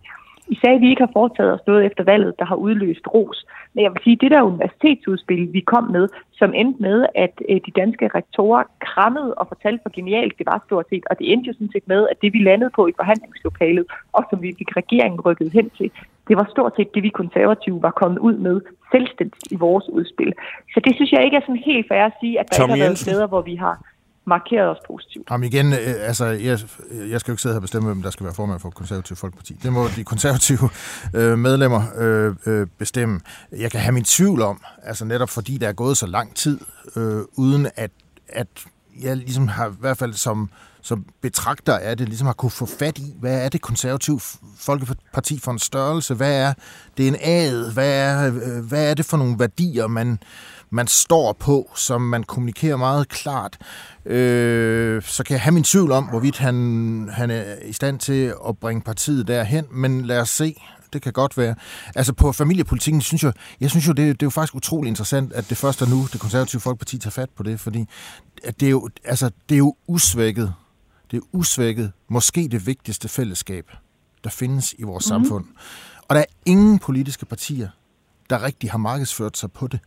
I sagde, at vi ikke har foretaget os noget efter valget, der har udløst ros. Men jeg vil sige, at det der universitetsudspil, vi kom med, som endte med, at øh, de danske rektorer krammede og fortalte, hvor genialt det var stort set. Og det endte jo sådan set med, at det vi landede på i forhandlingslokalet, og som vi fik regeringen rykket hen til, det var stort set det, vi konservative var kommet ud med selvstændigt i vores udspil. Så det synes jeg ikke er sådan helt fair at sige, at der
Tom
ikke har været
Jensen.
steder, hvor vi har markeret os positivt.
Jamen igen, øh, altså, jeg, jeg skal jo ikke sidde her og bestemme, hvem der skal være formand for konservativ Folkeparti. Det må de konservative øh, medlemmer øh, øh, bestemme. Jeg kan have min tvivl om, altså netop fordi der er gået så lang tid, øh, uden at, at jeg ligesom har i hvert fald som, som betragter af det, ligesom har kunne få fat i, hvad er det konservative Folkeparti for en størrelse? Hvad er DNA'et? Hvad er, øh, hvad er det for nogle værdier, man, man står på, som man kommunikerer meget klart? Øh, så kan jeg have min tvivl om, hvorvidt han, han er i stand til at bringe partiet derhen, men lad os se det kan godt være. Altså på familiepolitikken, synes jeg, jeg synes jo, det, det er jo faktisk utrolig interessant, at det først er nu, det konservative folkeparti tager fat på det, fordi at det, er jo, altså, det er jo usvækket. Det er usvækket, måske det vigtigste fællesskab, der findes i vores mm-hmm. samfund. Og der er ingen politiske partier, der rigtig har markedsført sig på det.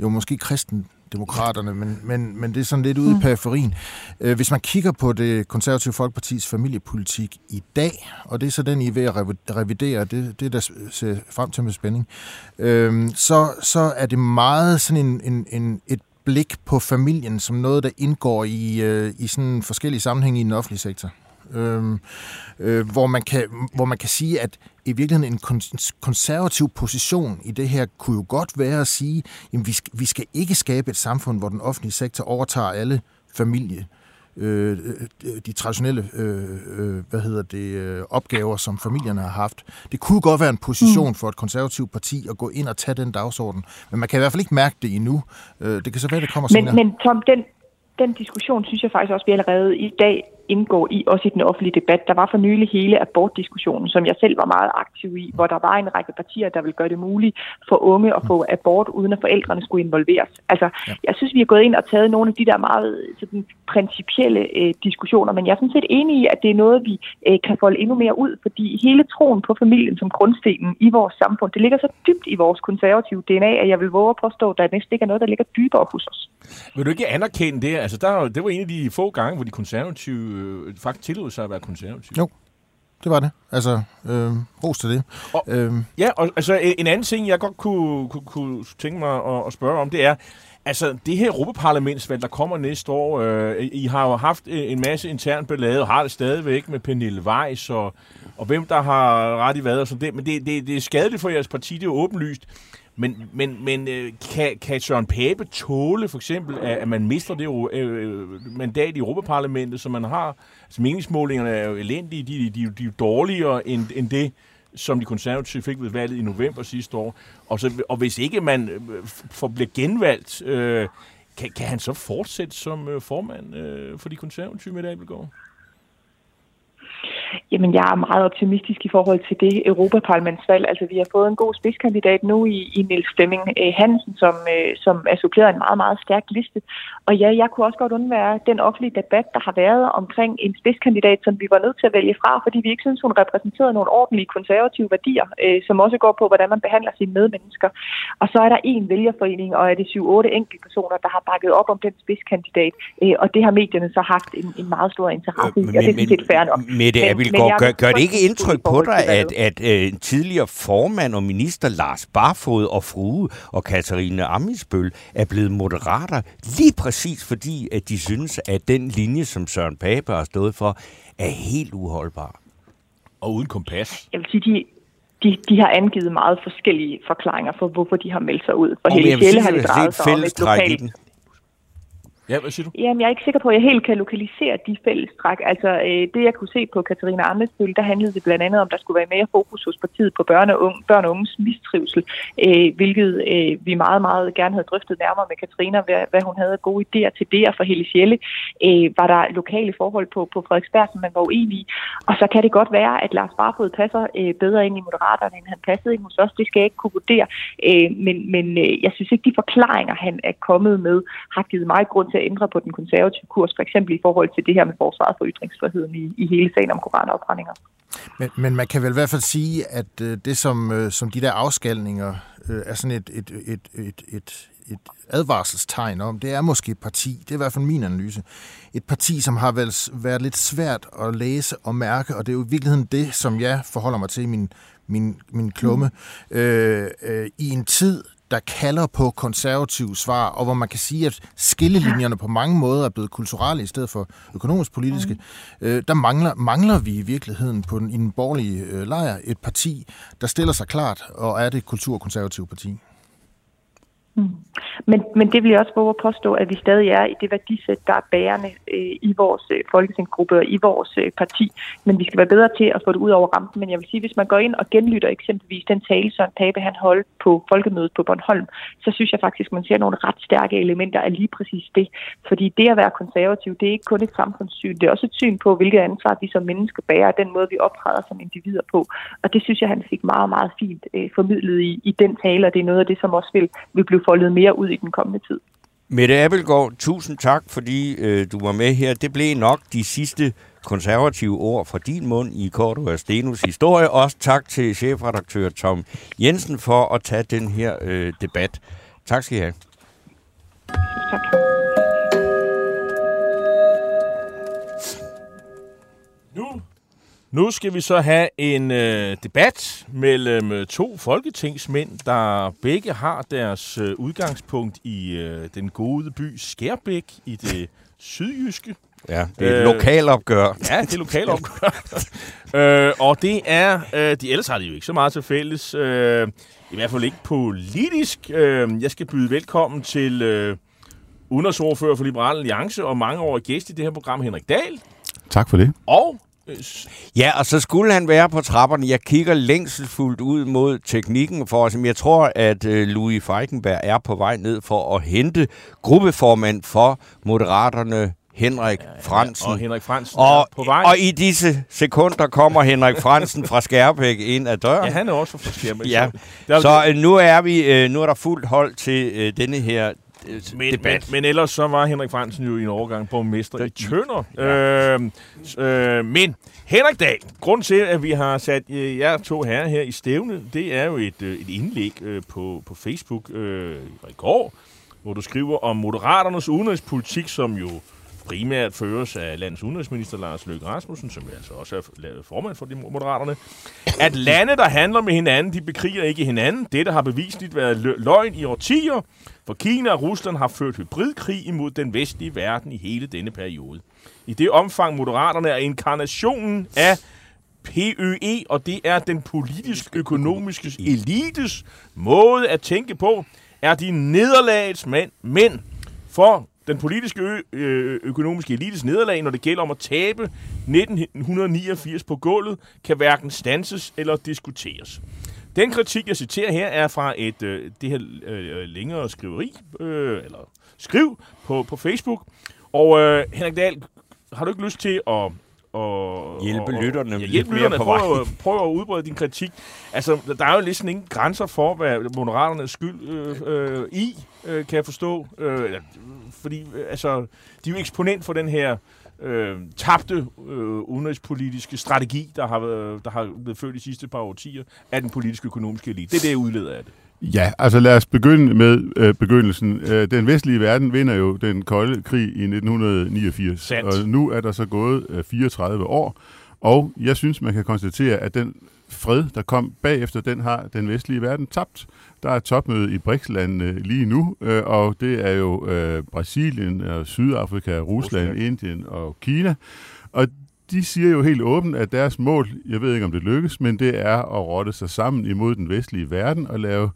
Jo, måske kristen demokraterne, men, men, men det er sådan lidt ude i mm. periferien. Øh, hvis man kigger på det konservative folkepartis familiepolitik i dag, og det er så den, I er ved at revidere, det, det der ser frem til med spænding, øh, så, så er det meget sådan en, en, en, et blik på familien som noget, der indgår i, øh, i sådan forskellige sammenhænge i den offentlige sektor. Øh, øh, hvor, man kan, hvor man kan sige, at i virkeligheden en konservativ position i det her kunne jo godt være at sige, at vi skal, vi skal ikke skabe et samfund, hvor den offentlige sektor overtager alle familie øh, de traditionelle øh, øh, hvad hedder det, øh, opgaver, som familierne har haft. Det kunne godt være en position mm. for et konservativt parti at gå ind og tage den dagsorden, men man kan i hvert fald ikke mærke det endnu. Øh, det kan så være, det kommer
men,
senere.
Men Tom, den, den diskussion synes jeg faktisk også, vi allerede i dag indgår i, også i den offentlige debat. Der var for nylig hele abortdiskussionen, som jeg selv var meget aktiv i, hvor der var en række partier, der vil gøre det muligt for unge at få abort, uden at forældrene skulle involveres. Altså, ja. jeg synes, vi har gået ind og taget nogle af de der meget sådan, principielle øh, diskussioner, men jeg er sådan set enig i, at det er noget, vi øh, kan folde endnu mere ud, fordi hele troen på familien som grundstenen i vores samfund, det ligger så dybt i vores konservative DNA, at jeg vil våge at påstå, at der næsten ikke er noget, der ligger dybere hos os.
Vil du ikke anerkende det? Altså, der, det var en af de få gange, hvor de konservative øh, faktisk tillod sig at være konservativ.
Jo, det var det. Altså, øh, ros til det.
Og, øh. Ja, og altså, en anden ting, jeg godt kunne, kunne, kunne tænke mig at, at spørge om, det er, Altså, det her Europaparlamentsvalg, der kommer næste år, øh, I har jo haft en masse intern ballade, og har det stadigvæk med Pernille Weiss, og, og hvem der har ret i hvad og sådan det, men det, det, det er skadeligt for jeres parti, det er åbenlyst. Men, men, men øh, kan, kan Søren Pape tåle for eksempel, at, at man mister det øh, øh, mandat i Europaparlamentet, som man har? Altså meningsmålingerne er jo elendige, de, de, de er jo dårligere end, end det, som de konservative fik ved valget i november sidste år. Og, så, og hvis ikke man øh, får bliver genvalgt, øh, kan, kan han så fortsætte som øh, formand øh, for de konservative med Abelgaard?
Jamen, jeg er meget optimistisk i forhold til det Europaparlamentsvalg. Altså, vi har fået en god spidskandidat nu i, i Niels Flemming øh, Hansen, som, øh, som er suppleret en meget, meget stærk liste. Og ja, jeg kunne også godt undvære den offentlige debat, der har været omkring en spidskandidat, som vi var nødt til at vælge fra, fordi vi ikke synes, hun repræsenterede nogle ordentlige konservative værdier, øh, som også går på, hvordan man behandler sine medmennesker. Og så er der en vælgerforening, og er det 7-8 enkelte personer, der har bakket op om den spidskandidat, øh, og det har medierne så haft en, en meget stor interesse i, og det er sådan fair nok.
Med det, men, Abelgaard, gør, gør det ikke indtryk på dig, at, at, øh, en tidligere formand og minister Lars Barfod og frue og Katarina Amisbøl er blevet moderater, lige præcis fordi, at de synes, at den linje, som Søren Pape har stået for, er helt uholdbar?
Og uden kompas?
Jeg vil sige, de, de, de har angivet meget forskellige forklaringer for, hvorfor de har meldt sig ud. For hele Sjælle har det drejet sig om et lokalt
Ja, hvad siger du?
Jamen, jeg er ikke sikker på, at jeg helt kan lokalisere de fælles træk. Altså, øh, det jeg kunne se på Katarina Amnesbøl, der handlede det blandt andet om, at der skulle være mere fokus hos partiet på børn og, unge, børn og unges mistrivsel, øh, hvilket øh, vi meget, meget gerne havde drøftet nærmere med Katarina, hvad, hvad hun havde gode idéer til det, og for hele Sjælle øh, var der lokale forhold på, på Frederiksberg, som man var uenig i. Og så kan det godt være, at Lars Barfod passer øh, bedre ind i Moderaterne, end han passede ind hos os. Det skal jeg ikke kunne vurdere. Øh, men men øh, jeg synes ikke, de forklaringer, han er kommet med, har givet mig grund til at ændre på den konservative kurs, for eksempel i forhold til det her med forsvaret for ytringsfriheden i, i hele sagen om koranopbrændinger.
Men, men man kan vel i hvert fald sige, at øh, det som, øh, som de der afskalninger øh, er sådan et, et, et, et, et, et advarselstegn om, det er måske et parti, det er i hvert fald min analyse, et parti, som har vel været lidt svært at læse og mærke, og det er jo i virkeligheden det, som jeg forholder mig til i min, min, min klumme, mm. øh, øh, i en tid, der kalder på konservative svar, og hvor man kan sige, at skillelinjerne på mange måder er blevet kulturelle i stedet for økonomisk-politiske, mm. øh, der mangler, mangler vi i virkeligheden på den, i den borgerlige øh, lejr et parti, der stiller sig klart og er det kulturkonservative parti.
Men, men det vil jeg også våge at påstå, at vi stadig er i det værdisæt, der er bærende øh, i vores øh, folketingsgruppe og i vores øh, parti. Men vi skal være bedre til at få det ud over rampen. Men jeg vil sige, hvis man går ind og genlytter eksempelvis den tale, som Pape han holdt på folkemødet på Bornholm, så synes jeg faktisk, man ser nogle ret stærke elementer af lige præcis det. Fordi det at være konservativ, det er ikke kun et samfundssyn, det er også et syn på, hvilket ansvar vi som mennesker bærer, og den måde, vi optræder som individer på. Og det synes jeg, han fik meget, meget fint øh, formidlet i, i den tale, og det er noget af det, som også vil, vil blive foldet mere ud i den kommende tid.
Mette Appelgaard, tusind tak, fordi øh, du var med her. Det blev nok de sidste konservative ord fra din mund i Cordova Stenus historie. Også tak til chefredaktør Tom Jensen for at tage den her øh, debat. Tak skal I have.
Tak.
Nu, nu skal vi så have en øh, debat mellem øh, to folketingsmænd, der begge har deres øh, udgangspunkt i øh, den gode by Skærbæk i det sydjyske.
Ja, det er et øh, lokalopgør.
Ja, det er lokalopgør. øh, og det er, øh, de ellers har de jo ikke så meget til fælles, øh, i hvert fald ikke politisk. Øh, jeg skal byde velkommen til øh, udenrigsordfører for Liberal Alliance og mange år gæst i det her program, Henrik Dahl.
Tak for det.
Og
Ja, og så skulle han være på trapperne. Jeg kigger længselsfuldt ud mod teknikken for os. Jeg tror, at øh, Louis Feigenberg er på vej ned for at hente gruppeformand for Moderaterne, Henrik Fransen.
Og Henrik Fransen
og,
er på vej.
Og i disse sekunder kommer Henrik Fransen fra Skærbæk ind ad døren.
Ja, han er også fra Skærbæk.
Ja. Så øh, nu er vi øh, nu er der fuldt hold til øh, denne her
men, men,
debat.
men ellers så var Henrik Fransen jo i en overgang borgmester i Tønder. Ja. Øh, øh, men Henrik Dahl, grund til, at vi har sat øh, jer to herrer her i stævne, det er jo et, øh, et indlæg øh, på, på Facebook øh, i går, hvor du skriver om Moderaternes udenrigspolitik, som jo primært føres af landets udenrigsminister Lars Løkke Rasmussen, som altså også er lavet formand for de moderaterne, at lande, der handler med hinanden, de bekriger ikke hinanden. Dette har bevisligt været løgn i årtier, for Kina og Rusland har ført hybridkrig imod den vestlige verden i hele denne periode. I det omfang Moderaterne er inkarnationen af PØE, og det er den politisk-økonomiske elites måde at tænke på, er de nederlagets mænd, mænd for den politiske ø- ø- økonomiske elites nederlag, når det gælder om at tabe 1989 på gulvet, kan hverken stanses eller diskuteres. Den kritik, jeg citerer her, er fra et øh, det her øh, længere skriveri, øh, eller skriv på, på Facebook. Og øh, Henrik Dahl, har du ikke lyst til at... Og,
Hjælpe
og,
lytterne
ja,
lidt
hjælpe
mere
lytterne.
på
Prøv,
vej.
at- prøv at udbrede din kritik. Altså, der er jo ligesom ingen grænser for, hvad moderaternes skyld øh, øh, i, øh, kan jeg forstå. Øh, fordi, øh, altså, de er jo eksponent for den her øh, tabte øh, udenrigspolitiske strategi, der har, der har blevet ført de sidste par årtier af den politiske økonomiske elite. Det er det, jeg udleder af det.
Ja, altså lad os begynde med øh, begyndelsen. Øh, den vestlige verden vinder jo den kolde krig i 1989,
Sandt.
og nu er der så gået øh, 34 år, og jeg synes, man kan konstatere, at den fred, der kom bagefter, den har den vestlige verden tabt. Der er et topmøde i BRICS-landene lige nu, øh, og det er jo øh, Brasilien, og Sydafrika, Rusland,
Rusland.
Indien og Kina. Og de siger jo helt åbent, at deres mål, jeg ved ikke om det lykkes, men det er at rotte sig sammen imod den vestlige verden og lave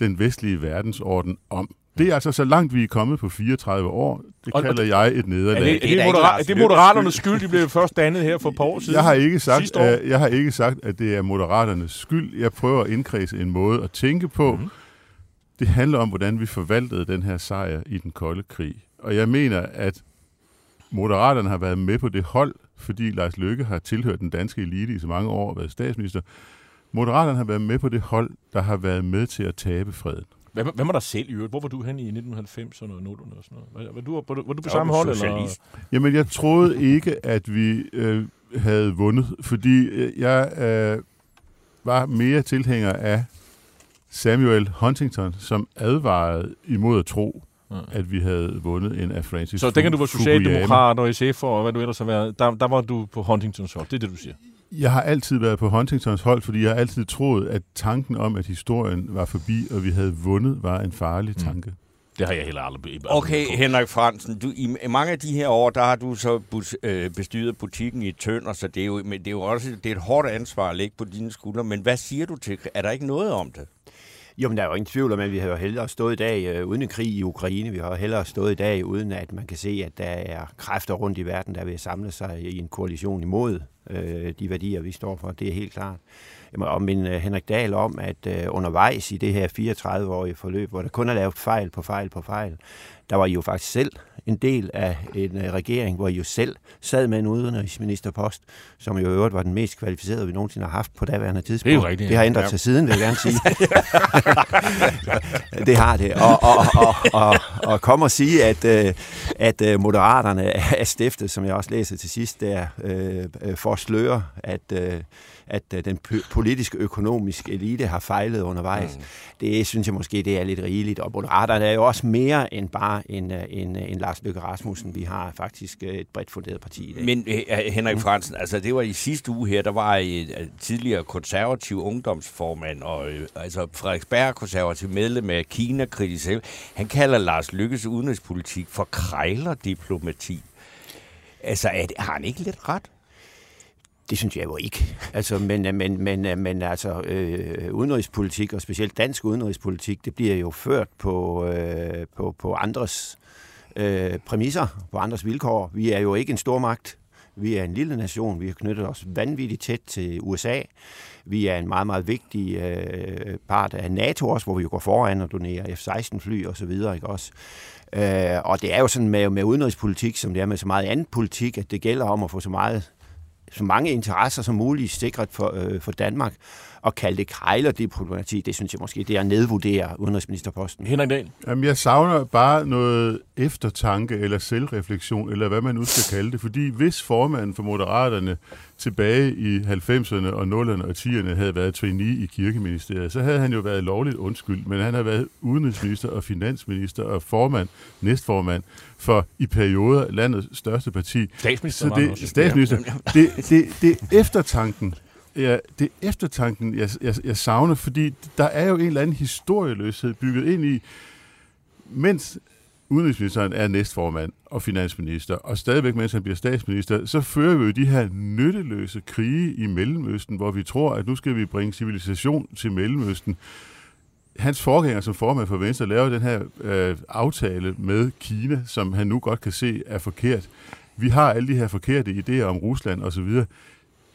den vestlige verdensorden om. Det er altså så langt, vi er kommet på 34 år. Det
Og-
kalder jeg et
Er
nederlag.
det, er det, modera- er det
Løkkes
moderaternes skyld, de blev først dannet her for et par år siden?
Jeg har, ikke sagt, at, jeg har ikke sagt, at det er moderaternes skyld. Jeg prøver at indkredse en måde at tænke på.
Mhm.
Mm-hmm. Det handler om, hvordan vi forvaltede den her sejr i den kolde krig. Og jeg mener, at moderaterne har været med på det hold, fordi Lars Løkke har tilhørt den danske elite i så mange år og været statsminister. Moderaterne har været med på det hold, der har været med til at tabe freden.
Hvad, hvad var der selv i øvrigt? Hvor var du hen i 1990'erne og 00'erne og sådan noget? Var, var, du, var, du, var du på samme
var
hold? Eller?
Jamen, jeg troede ikke, at vi øh, havde vundet, fordi øh, jeg øh, var mere tilhænger af Samuel Huntington, som advarede imod at tro, At vi havde vundet en af Francis
Så dengang du var socialdemokrat og SF og hvad du ellers har været, der, der var du på Huntingtons hold. Det er det, du siger.
Jeg har altid været på Huntingtons hold, fordi jeg har altid troet, at tanken om, at historien var forbi, og vi havde vundet, var en farlig
Mm.
tanke.
Det har jeg heller aldrig aldrig
Okay,
på.
Henrik Fransen, du, i, i mange af de her år, der har du så bus, øh, bestyret butikken i Tønder, så det er jo, men det er jo også det er et hårdt ansvar at lægge på dine skuldre. Men hvad siger du til? Er der ikke noget om det?
Jo, men der er jo ingen tvivl om, at vi har jo hellere stået i dag øh, uden en krig i Ukraine. Vi har jo hellere stået i dag uden, at man kan se, at der er kræfter rundt i verden, der vil samle sig i en koalition imod øh, de værdier, vi står for. Det er helt klart. Jeg må også minde øh, Henrik Dahl om, at øh, undervejs i det her 34-årige forløb, hvor der kun er lavet fejl på fejl på fejl, der var I jo faktisk selv en del af en øh, regering, hvor I jo selv sad med en udenrigsministerpost, som jo i øvrigt var den mest kvalificerede, vi nogensinde har haft på daværende tidspunkt.
Det er rigtigt,
Det har ændret
Ja.
sig siden, vil jeg gerne sige. det har det. Og, og, og, og, og kom og sige, at, øh, at øh, Moderaterne er stiftet, som jeg også læser til sidst, der øh, øh, for at sløre, at, øh, at øh, den p- politiske økonomiske elite har fejlet undervejs. Mm. Det synes jeg måske, det er lidt rigeligt. Og Moderaterne er jo også mere end bare en, øh, en, en Lars Løkke Rasmussen. Vi har faktisk et bredt funderet parti i dag.
Men Henrik Fransen, altså det var i sidste uge her, der var en tidligere konservativ ungdomsformand, og øh, altså Frederiksberg konservativ medlem af Kina kritisk. Han kalder Lars Lykkes udenrigspolitik for krejlerdiplomati. Altså, er det, har han ikke lidt ret?
Det synes jeg jo ikke. Altså, men, men, men, men altså, øh, udenrigspolitik, og specielt dansk udenrigspolitik, det bliver jo ført på, øh, på, på andres øh, præmisser, på andres vilkår. Vi er jo ikke en stormagt. Vi er en lille nation. Vi har knyttet os vanvittigt tæt til USA. Vi er en meget, meget vigtig øh, part af NATO også, hvor vi jo går foran og donerer F-16-fly og så videre, ikke også? Øh, og det er jo sådan med, med udenrigspolitik, som det er med så meget anden politik, at det gælder om at få så meget så mange interesser som muligt sikret for, øh, for Danmark. Og kalde det krejlerdiplomati, det synes jeg måske, det er at nedvurdere udenrigsministerposten.
Henrik Dahl.
Jamen, jeg savner bare noget eftertanke eller selvreflektion, eller hvad man nu skal kalde det. Fordi hvis formanden for Moderaterne tilbage i 90'erne og 0'erne og 10'erne havde været trainee i kirkeministeriet, så havde han jo været lovligt undskyld, men han har været udenrigsminister og finansminister og formand, næstformand for i perioder landets største parti.
Statsminister
Så det, statsminister, det, det, det er eftertanken, Ja, det er eftertanken, jeg, jeg, jeg savner, fordi der er jo en eller anden historieløshed bygget ind i, mens udenrigsministeren er næstformand og finansminister, og stadigvæk mens han bliver statsminister, så fører vi jo de her nytteløse krige i Mellemøsten, hvor vi tror, at nu skal vi bringe civilisation til Mellemøsten. Hans forgænger som formand for Venstre laver den her øh, aftale med Kina, som han nu godt kan se er forkert. Vi har alle de her forkerte idéer om Rusland osv.,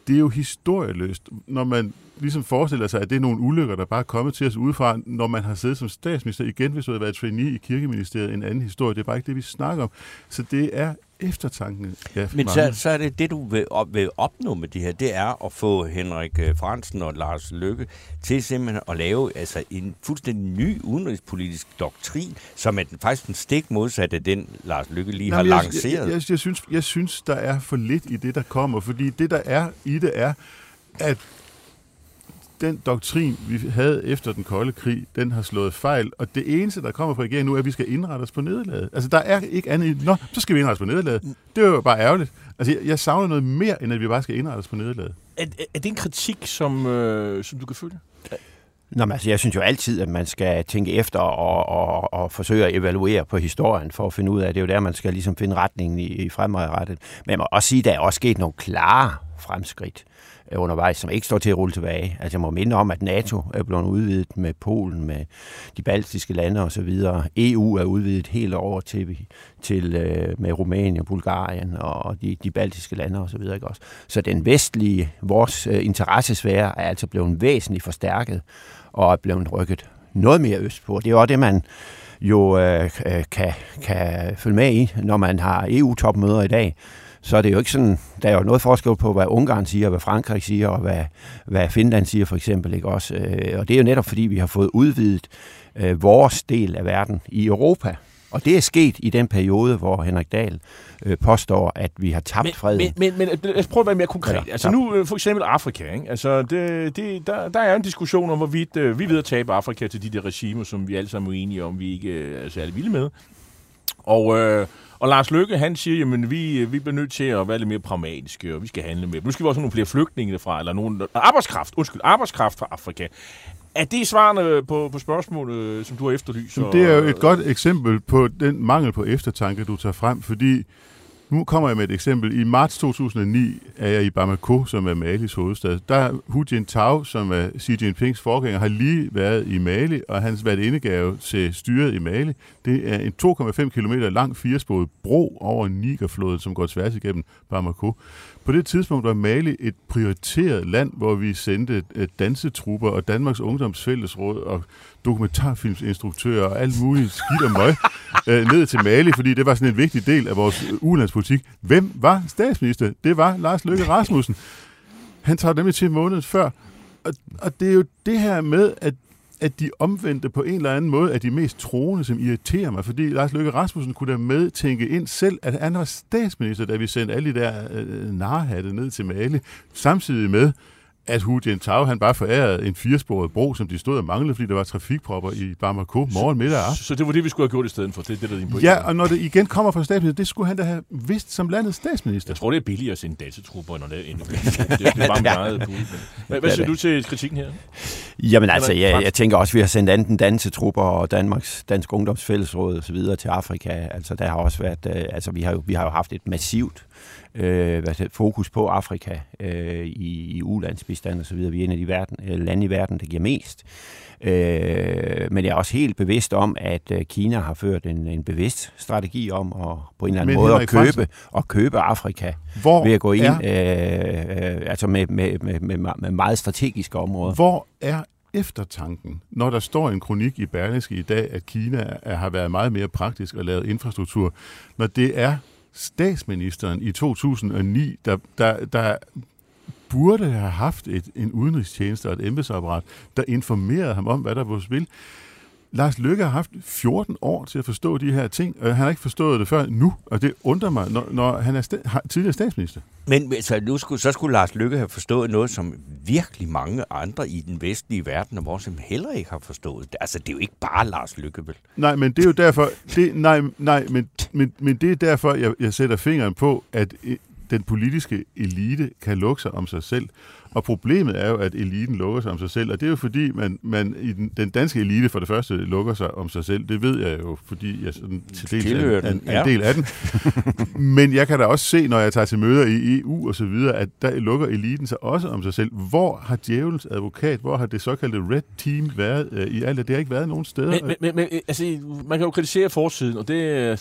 det er jo historieløst, når man ligesom forestiller sig, at det er nogle ulykker, der bare er kommet til os udefra, når man har siddet som statsminister. Igen, hvis du havde været trainee i kirkeministeriet, en anden historie. Det er bare ikke det, vi snakker om. Så det er eftertanken. Ja,
Men så,
mange.
så er det det, du vil, op, vil opnå med det her, det er at få Henrik øh, Fransen og Lars Lykke til simpelthen at lave altså, en fuldstændig ny udenrigspolitisk doktrin, som er den, faktisk den stik modsatte af den, Lars Lykke lige
Nej,
har
jeg,
lanceret.
Jeg, jeg, jeg, synes, jeg synes, der er for lidt i det, der kommer, fordi det, der er i det, er, at den doktrin, vi havde efter den kolde krig, den har slået fejl, og det eneste, der kommer fra regeringen nu, er, at vi skal indrette os på nederlaget. Altså, der er ikke andet nå, så skal vi indrette os på nederlaget. Det er jo bare ærgerligt. Altså, jeg, jeg savner noget mere, end at vi bare skal indrette os på nederlaget.
Er, er, er det en kritik, som, øh, som du kan følge?
Nå, men altså, jeg synes jo altid, at man skal tænke efter og, og, og forsøge at evaluere på historien for at finde ud af, at det er jo der, man skal ligesom finde retningen i, i fremadrettet. Men jeg må også sige, at der er også sket nogle klare fremskridt øh, undervejs, som ikke står til at rulle tilbage. Altså jeg må minde om, at NATO er blevet udvidet med Polen, med de baltiske lande osv. EU er udvidet helt over til, til øh, med Rumænien, Bulgarien og de, de baltiske lande osv. Ikke også? Så den vestlige, vores øh, interessesfære er altså blevet væsentligt forstærket og er blevet rykket noget mere østpå. Det er også det, man jo øh, kan, kan følge med i, når man har EU-topmøder i dag så er det jo ikke sådan, der er jo noget forskel på, hvad Ungarn siger, hvad Frankrig siger, og hvad, hvad Finland siger for eksempel. Ikke også? Øh, og det er jo netop, fordi vi har fået udvidet øh, vores del af verden i Europa. Og det er sket i den periode, hvor Henrik Dahl øh, påstår, at vi har tabt
men,
freden.
Men, men, men lad os prøve at være mere konkret.
Ja,
altså nu øh, for eksempel Afrika. Ikke? Altså det, det, der, der er en diskussion om, hvorvidt øh, vi er ved at tabe Afrika til de der regimer, som vi alle sammen er enige om, vi ikke øh, er særlig vilde med. Og, øh, og Lars Løkke, han siger, jamen vi, vi bliver nødt til at være lidt mere pragmatiske, og vi skal handle med. Nu skal vi også have nogle flere flygtninge fra, eller nogen arbejdskraft, undskyld, arbejdskraft fra Afrika. Er det svarene på, på spørgsmålet, som du har efterlyst?
Det er jo et godt eksempel på den mangel på eftertanke, du tager frem, fordi nu kommer jeg med et eksempel. I marts 2009 er jeg i Bamako, som er Malis hovedstad. Der Hu Jintao, som er Xi Jinpings forgænger, har lige været i Mali, og hans været indegave til styret i Mali, det er en 2,5 km lang firesporet bro over Nigerfloden, som går tværs igennem Bamako. På det tidspunkt var Mali et prioriteret land, hvor vi sendte øh, dansetrupper og Danmarks Ungdomsfællesråd og dokumentarfilmsinstruktører og alt muligt skidt og møg øh, ned til Mali, fordi det var sådan en vigtig del af vores øh, ulandspolitik. Hvem var statsminister? Det var Lars Løkke Rasmussen. Han tager nemlig til måneden før. Og, og det er jo det her med, at at de omvendte på en eller anden måde er de mest troende, som irriterer mig, fordi Lars Løkke Rasmussen kunne da medtænke ind selv, at han var statsminister, da vi sendte alle de der øh, narhatte ned til Mali, samtidig med, at Hu Jintao, han bare forærede en firesporet bro, som de stod og manglede, fordi der var trafikpropper i Bamako morgen, middag og
Så, så det var det, vi skulle have gjort i stedet for. Det, det der din
Ja, og når det igen kommer fra statsminister, det skulle han da have vidst som landets statsminister.
Jeg tror, det er billigere at sende datatrupper, når det er endnu det, det er bare meget bud. Hvad, hvad siger du til kritikken her?
Jamen altså, jeg, jeg tænker også, at vi har sendt anden dansetrupper og Danmarks Dansk Ungdomsfællesråd og så videre til Afrika. Altså, der har også været, øh, altså, vi har jo, vi har jo haft et massivt øh, hvad det, fokus på Afrika øh, i, i ulandsbistand og så videre. Vi er en af de verden, øh, lande i verden, der giver mest. Øh, men jeg er også helt bevidst om, at øh, Kina har ført en, en bevidst strategi om at på en eller anden men måde at købe, at købe Afrika
Hvor
ved at gå ind øh, øh, altså med, med, med, med, med meget strategiske områder.
Hvor er eftertanken, når der står en kronik i Berlingske i dag, at Kina har været meget mere praktisk og lavet infrastruktur, når det er statsministeren i 2009, der, der, der burde have haft et, en udenrigstjeneste og et embedsapparat, der informerede ham om, hvad der var på spil. Lars Løkke har haft 14 år til at forstå de her ting, og han har ikke forstået det før nu, og det undrer mig, når, når han er sta- har, tidligere statsminister.
Men så, nu skulle, så skulle Lars Løkke have forstået noget, som virkelig mange andre i den vestlige verden og vores heller ikke har forstået. Altså, det er jo ikke bare Lars Løkke, vel?
Nej, men det er jo derfor, det, nej, nej, men, men, men det er derfor, jeg, jeg sætter fingeren på, at øh, den politiske elite kan lukke sig om sig selv. Og problemet er jo, at eliten lukker sig om sig selv, og det er jo fordi, man, man i den, den danske elite for det første lukker sig om sig selv. Det ved jeg jo, fordi jeg sådan til dels er, er en del af den. Men jeg kan da også se, når jeg tager til møder i EU og så videre, at der lukker eliten sig også om sig selv. Hvor har djævelens advokat, hvor har det såkaldte Red Team været uh, i alt det? Har ikke været nogen steder.
Men, men, men altså, man kan jo kritisere forsiden, og det,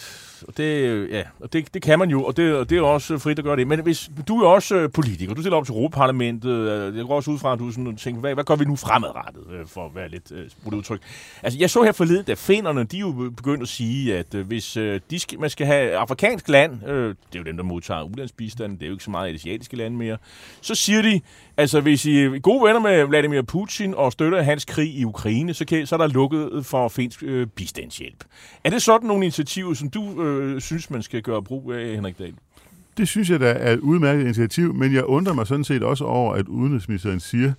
og det, ja, og det, det kan man jo, og det, og det er også frit at gøre det. Men hvis du er også politiker, du stiller op til Europaparlamentet, Øh, jeg går også ud fra, at du sådan tænker, hvad, hvad gør vi nu fremadrettet, øh, for at være lidt uh, udtryk. Altså, jeg så her forleden, at finderne, de er jo begyndt at sige, at hvis uh, de skal, man skal have afrikansk land, uh, det er jo dem, der modtager ulandsbistand, det er jo ikke så meget asiatiske lande mere, så siger de, altså hvis I er gode venner med Vladimir Putin og støtter hans krig i Ukraine, så, kan, så er der lukket for finsk uh, bistandshjælp. Er det sådan nogle initiativer, som du uh, synes, man skal gøre brug af, Henrik Dahl?
Det synes jeg da er et udmærket initiativ, men jeg undrer mig sådan set også over, at udenrigsministeren siger,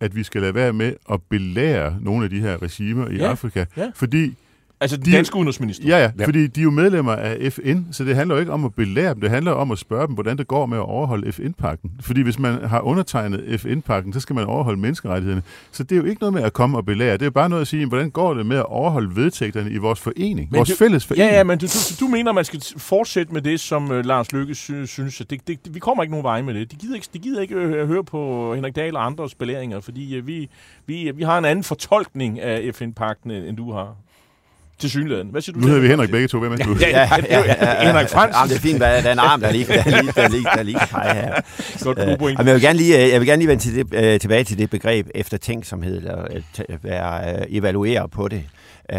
at vi skal lade være med at belære nogle af de her regimer i
Ja,
Afrika.
ja.
Fordi
Altså den
De-
danske udenrigsminister?
Ja, ja, ja, fordi de er jo medlemmer af FN, så det handler jo ikke om at belære dem, det handler om at spørge dem, hvordan det går med at overholde FN-pakken. Fordi hvis man har undertegnet FN-pakken, så skal man overholde menneskerettighederne. Så det er jo ikke noget med at komme og belære, det er bare noget at sige, hvordan går det med at overholde vedtægterne i vores forening,
Men
vores
du-
fælles forening.
Ja, ja, men du, du, du mener, man skal fortsætte med det, som uh, Lars Løkke sy- synes, at det, det, vi kommer ikke nogen vej med det. De gider ikke, de gider ikke uh, høre på Henrik Dahl og andres belæringer, fordi uh, vi, vi, vi har en anden fortolkning af FN-pakten, end end du har. Til synligheden. Hvad siger du
Nu hedder vi
det?
Henrik begge to, hvem er du?
Ja, ja, ja, ja, ja. Henrik Frans.
Jamen, det er fint, hvad der er en arm, der er lige, der er lige, der er lige, der er lige hej her.
Godt,
Øh, jamen, jeg vil gerne lige, øh, jeg vil gerne lige vende til det, øh, tilbage til det begreb eftertænksomhed, eller øh, være, evaluere på det, øh,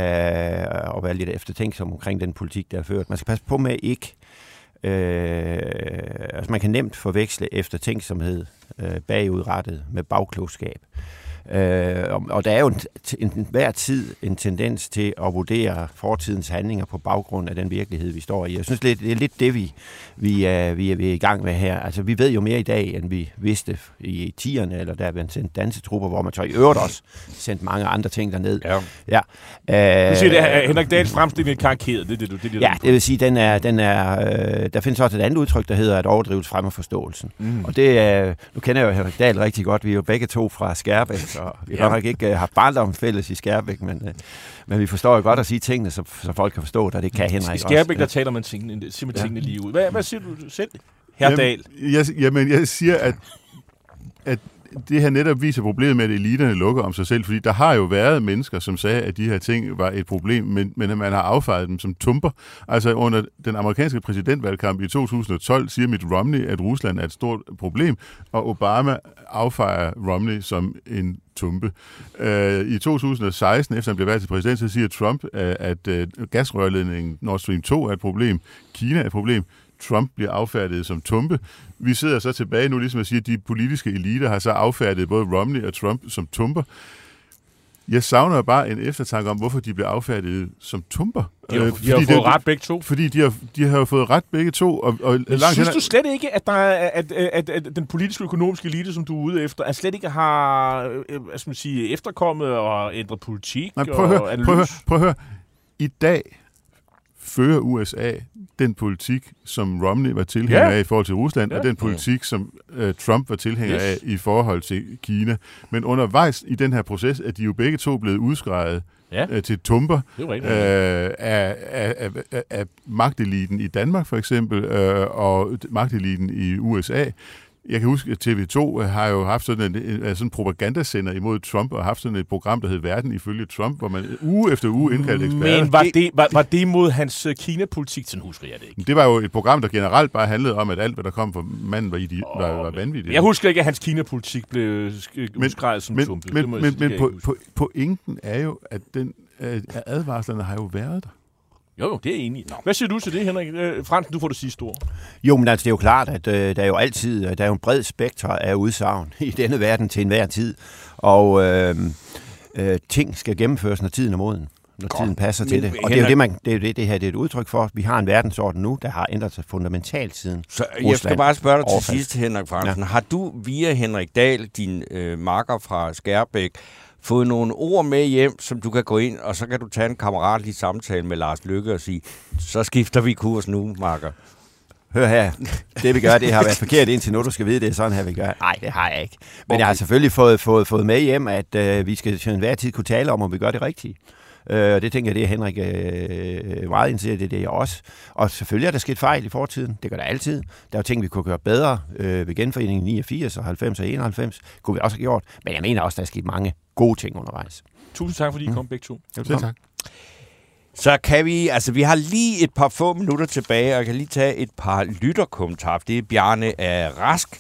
og være lidt eftertænksom omkring den politik, der er ført. Man skal passe på med ikke, øh, altså man kan nemt forveksle eftertænksomhed øh, bagudrettet med bagklogskab. Øh, og, og der er jo en, en, hver tid en tendens til at vurdere fortidens handlinger på baggrund af den virkelighed, vi står i. Jeg synes, det er lidt det, vi, vi, er, vi, er, vi er i gang med her. Altså, vi ved jo mere i dag, end vi vidste i 10'erne, eller der er sendt dansetrupper, hvor man så i øvrigt også sendt mange andre ting derned.
Ja.
ja.
Øh, du siger, det er Henrik Dahls fremstilling er karikeret. Det, det, det, det,
det, ja, det vil sige, den er, den er, øh, der findes også et andet udtryk, der hedder, at overdrives fremmer forståelsen. Mm. Og det er, nu kender jeg jo Henrik Dahl rigtig godt. Vi er jo begge to fra Skærbæk, så vi har nok ikke uh, haft barndom fælles i Skærbæk, men, uh, men vi forstår jo godt at sige tingene, så, så folk kan forstå det, og det kan Henrik også.
I Skærbæk, der taler man tingene, simpelthen tingene lige ud. Hvad, hvad siger du selv, herr Dahl?
Jeg, jamen, jeg siger, at, at det her netop viser problemet med, at eliterne lukker om sig selv, fordi der har jo været mennesker, som sagde, at de her ting var et problem, men, men at man har affejet dem som tumper. Altså under den amerikanske præsidentvalgkamp i 2012 siger Mitt Romney, at Rusland er et stort problem, og Obama affejer Romney som en tumpe. Øh, I 2016, efter han blev valgt til præsident, så siger Trump, øh, at, at gasrørledningen Nord Stream 2 er et problem, Kina er et problem, Trump bliver affærdet som tumpe. Vi sidder så tilbage nu, ligesom at sige, at de politiske eliter har så affærdet både Romney og Trump som tumper. Jeg savner bare en eftertanke om, hvorfor de bliver affærdet som tumper.
De har, øh, de har fået det, ret begge to.
Fordi de har, de har fået ret begge to. Og, og
langt synes du slet ikke, at, der er, at, at, at, den politiske økonomiske elite, som du er ude efter, at slet ikke har øh, hvad skal man sige, efterkommet og ændret politik
Nej, prøv at høre, Prøv at høre, prøv at høre. I dag fører USA den politik, som Romney var tilhænger ja. af i forhold til Rusland, ja. og den politik, som uh, Trump var tilhænger yes. af i forhold til Kina. Men undervejs i den her proces er de jo begge to blevet udskrejet ja. uh, til tumper uh, af, af, af, af magteliten i Danmark for eksempel, uh, og magteliten i USA. Jeg kan huske, at TV2 har jo haft sådan en, sådan en propagandasender imod Trump, og haft sådan et program, der hed Verden ifølge Trump, hvor man uge efter uge indkaldte eksperter.
Men var det, var, var det mod hans øh, Kina-politik, sådan husker jeg det ikke?
Det var jo et program, der generelt bare handlede om, at alt, hvad der kom fra manden, var, idi- oh, var, var vanvittigt.
Jeg husker ikke, at hans Kina-politik blev udskrevet som
men,
tumpe.
Men, men, men, men på, på, pointen er jo, at den, at advarslerne har jo været der.
Jo, jo, det er enig. Hvad siger du til det, Henrik? Øh, Frans, du får det sidste ord.
Jo, men altså, det er jo klart, at øh, der er jo altid øh, der er jo en bred spektr af udsagn i denne verden til enhver tid. Og øh, øh, ting skal gennemføres, når tiden er moden når Godt. tiden passer men, til det. Og det er jo det, man, det, er det, det her det er et udtryk for. Vi har en verdensorden nu, der har ændret sig fundamentalt siden
Så Rusland jeg skal bare spørge dig overfald. til sidst, Henrik Fransen. Ja. Har du via Henrik Dahl, din øh, makker fra Skærbæk, fået nogle ord med hjem, som du kan gå ind, og så kan du tage en kammeratlig samtale med Lars Lykke og sige, så skifter vi kurs nu, Marker.
Hør her, det vi gør, det har været forkert indtil nu, du skal vide, det er sådan her, vi gør. Nej, det har jeg ikke. Men okay. jeg har selvfølgelig fået, fået, fået med hjem, at øh, vi skal til enhver tid kunne tale om, om vi gør det rigtigt. Øh, og det tænker jeg, det er Henrik øh, meget indsat det er jeg også. Og selvfølgelig er der sket fejl i fortiden. Det gør der altid. Der er jo ting, vi kunne gøre bedre øh, ved genforeningen 89 og 90 og 91. Kunne vi også have gjort. Men jeg mener også, der er sket mange gode ting undervejs.
Tusind tak, fordi I mm. kom begge to.
Selv tak.
Så kan vi, altså vi har lige et par få minutter tilbage, og jeg kan lige tage et par lytterkommentarer. Det er Bjarne af Rask,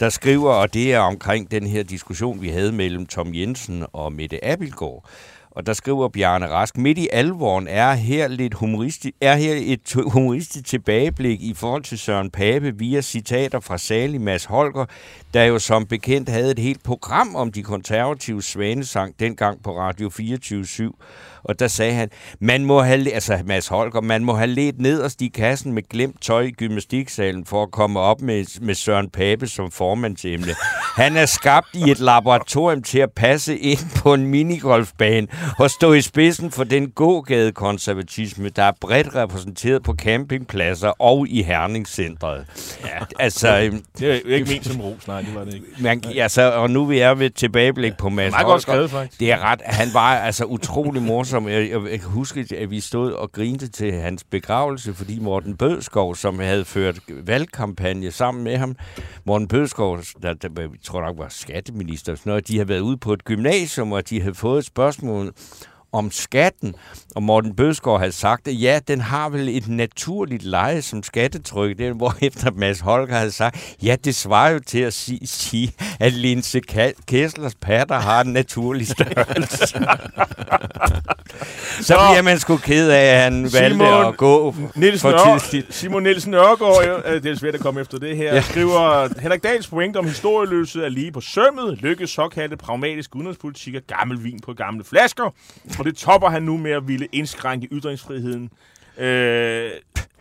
der skriver, og det er omkring den her diskussion, vi havde mellem Tom Jensen og Mette Abelgaard. Og der skriver Bjarne Rask, midt i alvoren er her, lidt humoristisk, er her et humoristisk tilbageblik i forhold til Søren Pape via citater fra Sali Mads Holger, der jo som bekendt havde et helt program om de konservative svanesang dengang på Radio 24 /7 og der sagde han, man må have, altså Mads Holger, man må have let nederst i kassen med glemt tøj i gymnastiksalen for at komme op med, med Søren Pape som formandsemne. Han er skabt i et laboratorium til at passe ind på en minigolfbane og stå i spidsen for den gågade-konservatisme, der er bredt repræsenteret på campingpladser og i Herningscentret.
Ja, altså, øhm, det er ikke ment som ros, nej, det var det ikke.
Man, altså, og nu vi er ved tilbageblik på Mads Holger. Godt skrevet, faktisk. Det er ret, han var altså utrolig morsom morsom. Jeg, jeg, jeg kan huske, at vi stod og grinte til hans begravelse, fordi Morten Bødskov, som havde ført valgkampagne sammen med ham, Morten Bødskov, der, der jeg tror nok var skatteminister, sådan noget, de havde været ude på et gymnasium, og de havde fået et spørgsmål om skatten, og Morten Bødskov havde sagt, at ja, den har vel et naturligt leje som skattetryk, det hvor efter Mads Holger havde sagt, ja, det svarer jo til at sige, sige at Linse Kesslers patter har en naturlig størrelse. Så bliver man sgu ked af, at han Simon valgte at gå
Nielsen for tidligt. Simon Nielsen Ørgaard, det er svært at komme efter det her, ja. skriver, Henrik Dahls pointe om historieløse er lige på sømmet, lykkes såkaldte pragmatisk udenrigspolitik og gammel vin på gamle flasker, og det topper han nu med at ville indskrænke ytringsfriheden. Øh,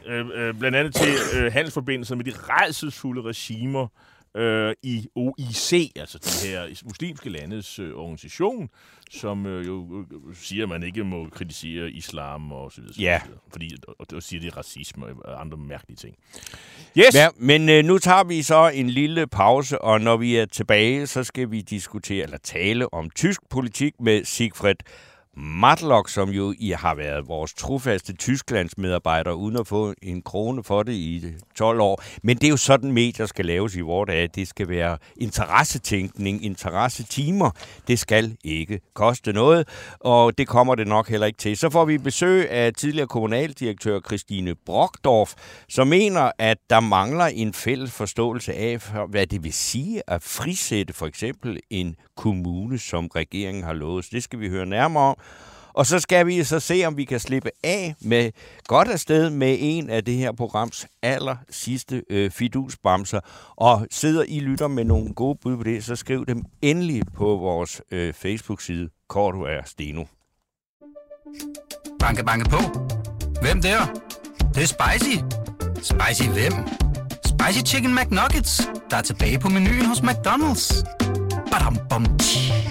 øh, øh, blandt andet til øh, handelsforbindelser med de redselsfulde regimer, øh, i OIC, altså den her muslimske landes øh, organisation, som øh, jo øh, siger, at man ikke må kritisere islam og så videre.
Ja.
Så videre, fordi, og det siger, det er racisme og andre mærkelige ting.
Yes! Ja, men øh, nu tager vi så en lille pause, og når vi er tilbage, så skal vi diskutere eller tale om tysk politik med Sigfred Matlock, som jo I har været vores trofaste Tysklands medarbejder, uden at få en krone for det i 12 år. Men det er jo sådan, medier skal laves i vores dag. Det skal være interessetænkning, interessetimer. Det skal ikke koste noget, og det kommer det nok heller ikke til. Så får vi besøg af tidligere kommunaldirektør Christine Brockdorf, som mener, at der mangler en fælles forståelse af, hvad det vil sige at frisætte for eksempel en kommune, som regeringen har lovet. Det skal vi høre nærmere om. Og så skal vi så se, om vi kan slippe af med godt afsted med en af det her programs aller sidste øh, fidusbamser. Og sidder I lytter med nogle gode bud på det, så skriv dem endelig på vores øh, Facebook-side. Korto er Steno.
Banke, banke på. Hvem der? Det, det er spicy. Spicy hvem? Spicy Chicken McNuggets, der er tilbage på menuen hos McDonald's. Badum, bom, tji.